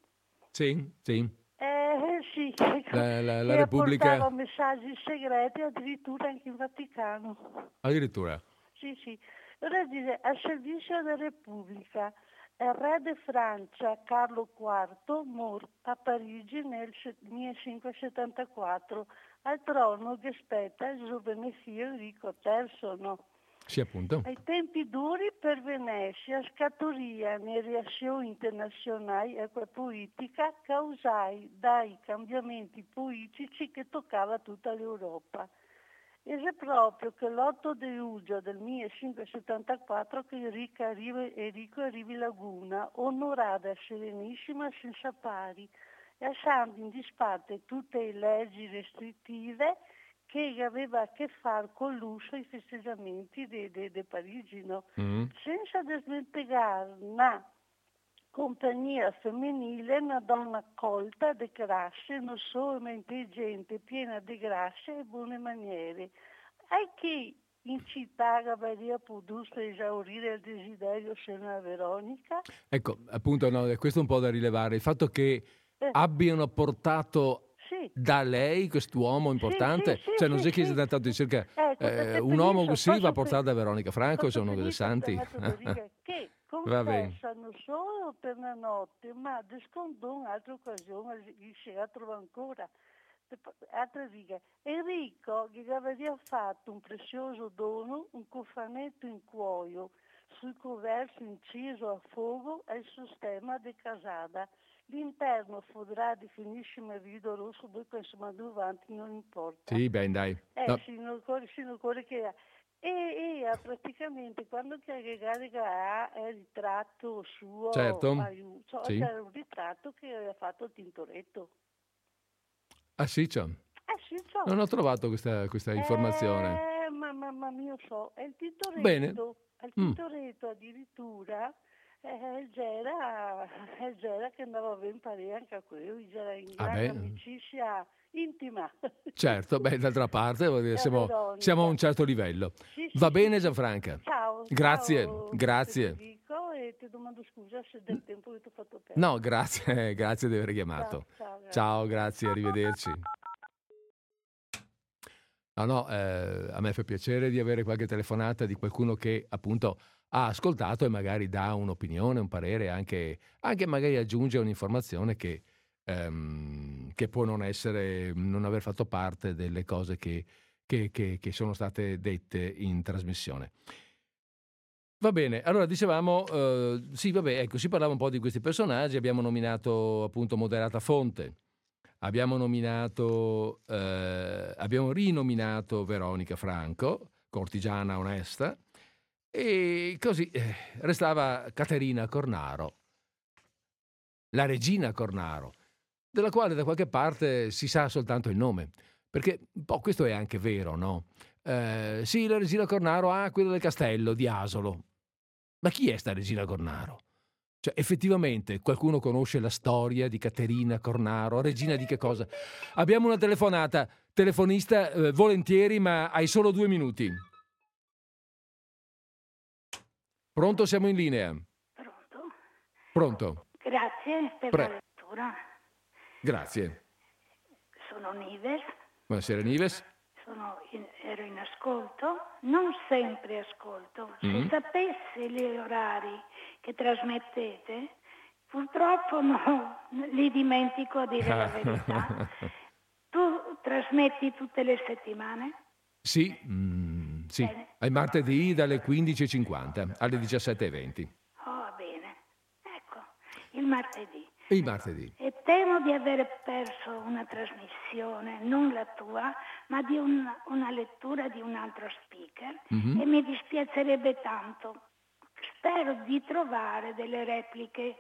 Sì, sì. Eh, sì, La, la, la Repubblica... messaggi segreti addirittura anche in Vaticano. Addirittura. Sì, sì. Ora dice, al servizio della Repubblica, il re di Francia Carlo IV morto a Parigi nel 1574, al trono che spetta il giovane figlio Enrico III. No? Sì, appunto. Ai tempi duri per Venezia scaturia nelle reazioni internazionali e politica causai dai cambiamenti politici che toccava tutta l'Europa. Ed è proprio che l'8 di luglio del 1574 che Enrico arriva, Enrico arrivi Laguna, onorata Serenissima senza pari, lasciando in disparte tutte le leggi restrittive che aveva a che fare con l'uso e i festeggiamenti di Parigi, no? Mm. senza smentegare una compagnia femminile, una donna colta, di classe, non solo ma intelligente, piena di grazia e buone maniere. E che in città avrebbe potuto esaurire il desiderio se non Veronica? Ecco, appunto, no, questo è un po' da rilevare. Il fatto che Eh. abbiano portato. Da lei quest'uomo importante, sì, sì, cioè non che sì. sia tanto di cerca Ecco, eh, perché un uomo così va portato da Veronica Franco, uno dei santi. che confessano solo per la notte, ma descontò un'altra occasione gli si trova ancora. Altre righe. Enrico gli aveva fatto un prezioso dono, un cofanetto in cuoio, sul coverso inciso a fuoco e il sistema di casada. L'interno fodrà di finissimo rido rosso, poi insomma avanti non importa. Sì, beh, dai. Eh, No, sì, non ricordo che era. E, e eh, praticamente quando che ha il ritratto suo, Certo, aiuto, sì. c'era un ritratto che aveva fatto il Tintoretto. Ah sì, c'è. Eh sì. Non ho trovato questa, questa informazione. Eh, ma mamma mia, so. E il Tintoretto, Bene. il Mm. Tintoretto addirittura, eh, c'era, c'era che andava ben pari anche a quello, c'era in Ah, grande amicizia intima. Certo, beh, d'altra parte dire, siamo, siamo a un certo livello. Sì, sì, Va bene Gianfranca? Ciao. Grazie, ciao, grazie. Federico, e ti domando scusa se del tempo che ti ho fatto perdere. No, grazie, grazie di aver chiamato. Ciao, ciao, grazie. Ciao, grazie, arrivederci. No, no, eh, a me fa piacere di avere qualche telefonata di qualcuno che appunto ha ascoltato e magari dà un'opinione, un parere, anche, anche magari aggiunge un'informazione che, ehm, che può non essere, non aver fatto parte delle cose che, che- che- sono state dette in trasmissione. Va bene, allora dicevamo, eh, sì, vabbè, ecco, si parlava un po' di questi personaggi, abbiamo nominato appunto Moderata Fonte, abbiamo nominato, eh, abbiamo rinominato Veronica Franco, cortigiana onesta, e così eh, restava Caterina Cornaro, la regina Cornaro, della quale da qualche parte si sa soltanto il nome, perché un po' questo è anche vero, no? Eh, sì, la regina Cornaro, ah, quella del castello di Asolo. Ma chi è sta regina Cornaro? Cioè, effettivamente, qualcuno conosce la storia di Caterina Cornaro, regina di che cosa? Abbiamo una telefonata, telefonista, eh, volentieri, ma hai solo due minuti. Pronto, siamo in linea. Pronto? Pronto, Grazie per Pre- la lettura. grazie. Sono Nives, Buonasera Nives. sono in- ero in ascolto, non sempre ascolto. Se Mm. sapessi gli orari che trasmettete, purtroppo no, li dimentico a dire la verità. Tu- trasmetti tutte le settimane? Sì, mm, sì. ai martedì dalle 15.50 alle 17.20. Oh, bene. Ecco, il martedì. Il martedì. E temo di aver perso una trasmissione, non la tua, ma di un, una lettura di un altro speaker mm-hmm. e mi dispiacerebbe tanto. Spero di trovare delle repliche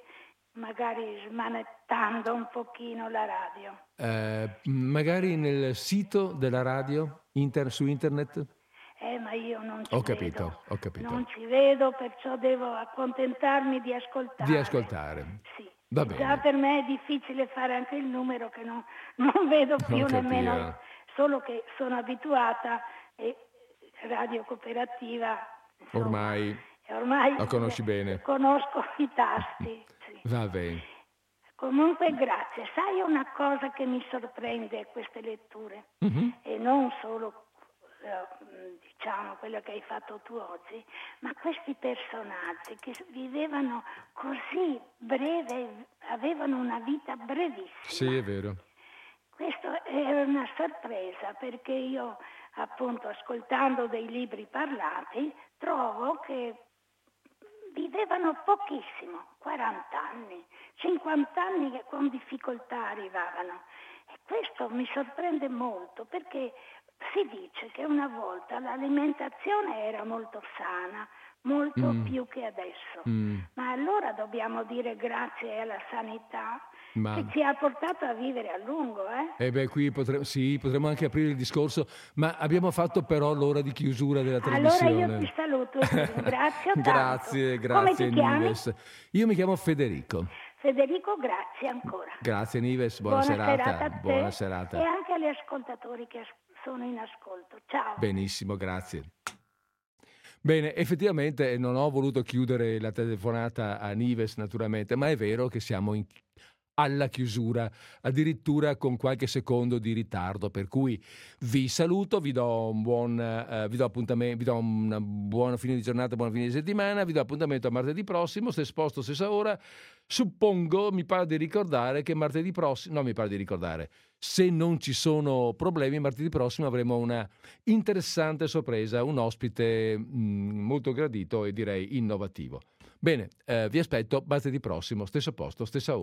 magari smanettando un pochino la radio. Eh, magari nel sito della radio inter, su internet? Eh, ma io non ci ho vedo. Capito, ho capito. Non ci vedo, perciò devo accontentarmi di ascoltare. Di ascoltare. Sì. Va bene. Già per me è difficile fare anche il numero che non, non vedo più nemmeno, solo che sono abituata e radio cooperativa. Insomma, ormai, ormai la conosci bene. Conosco i tasti. Va bene. Comunque grazie. Sai una cosa che mi sorprende queste letture? Mm-hmm. E non solo diciamo quello che hai fatto tu oggi, ma questi personaggi che vivevano così breve, avevano una vita brevissima. Sì, è vero. Questo è una sorpresa perché io appunto ascoltando dei libri parlati trovo che vivevano pochissimo, 40 anni, 50 anni che con difficoltà arrivavano. E questo mi sorprende molto perché si dice che una volta l'alimentazione era molto sana, molto mm. più che adesso. Mm. Ma allora dobbiamo dire grazie alla sanità ma... che ci ha portato a vivere a lungo. Eh, eh beh, qui potre... sì, potremmo anche aprire il discorso, ma abbiamo fatto però l'ora di chiusura della trasmissione. Allora io ti saluto e ti ringrazio grazie, grazie Nives. Io mi chiamo Federico. Federico, grazie ancora. Grazie Nives, buona, buona serata. serata buona serata. E anche agli ascoltatori che sono in ascolto. Ciao. Benissimo, grazie. Bene, effettivamente non ho voluto chiudere la telefonata a Nives naturalmente, ma è vero che siamo in, alla chiusura, addirittura con qualche secondo di ritardo. Per cui vi saluto, vi do un buon eh, vi do appuntamento, vi do una buona fine di giornata, buona fine di settimana, vi do appuntamento a martedì prossimo, stesso posto, stessa ora. Suppongo, mi pare di ricordare che martedì prossimo, no mi pare di ricordare, se non ci sono problemi, martedì prossimo avremo una interessante sorpresa, un ospite mh, mm, molto gradito e direi innovativo. Bene, eh, vi aspetto martedì prossimo, stesso posto, stessa ora.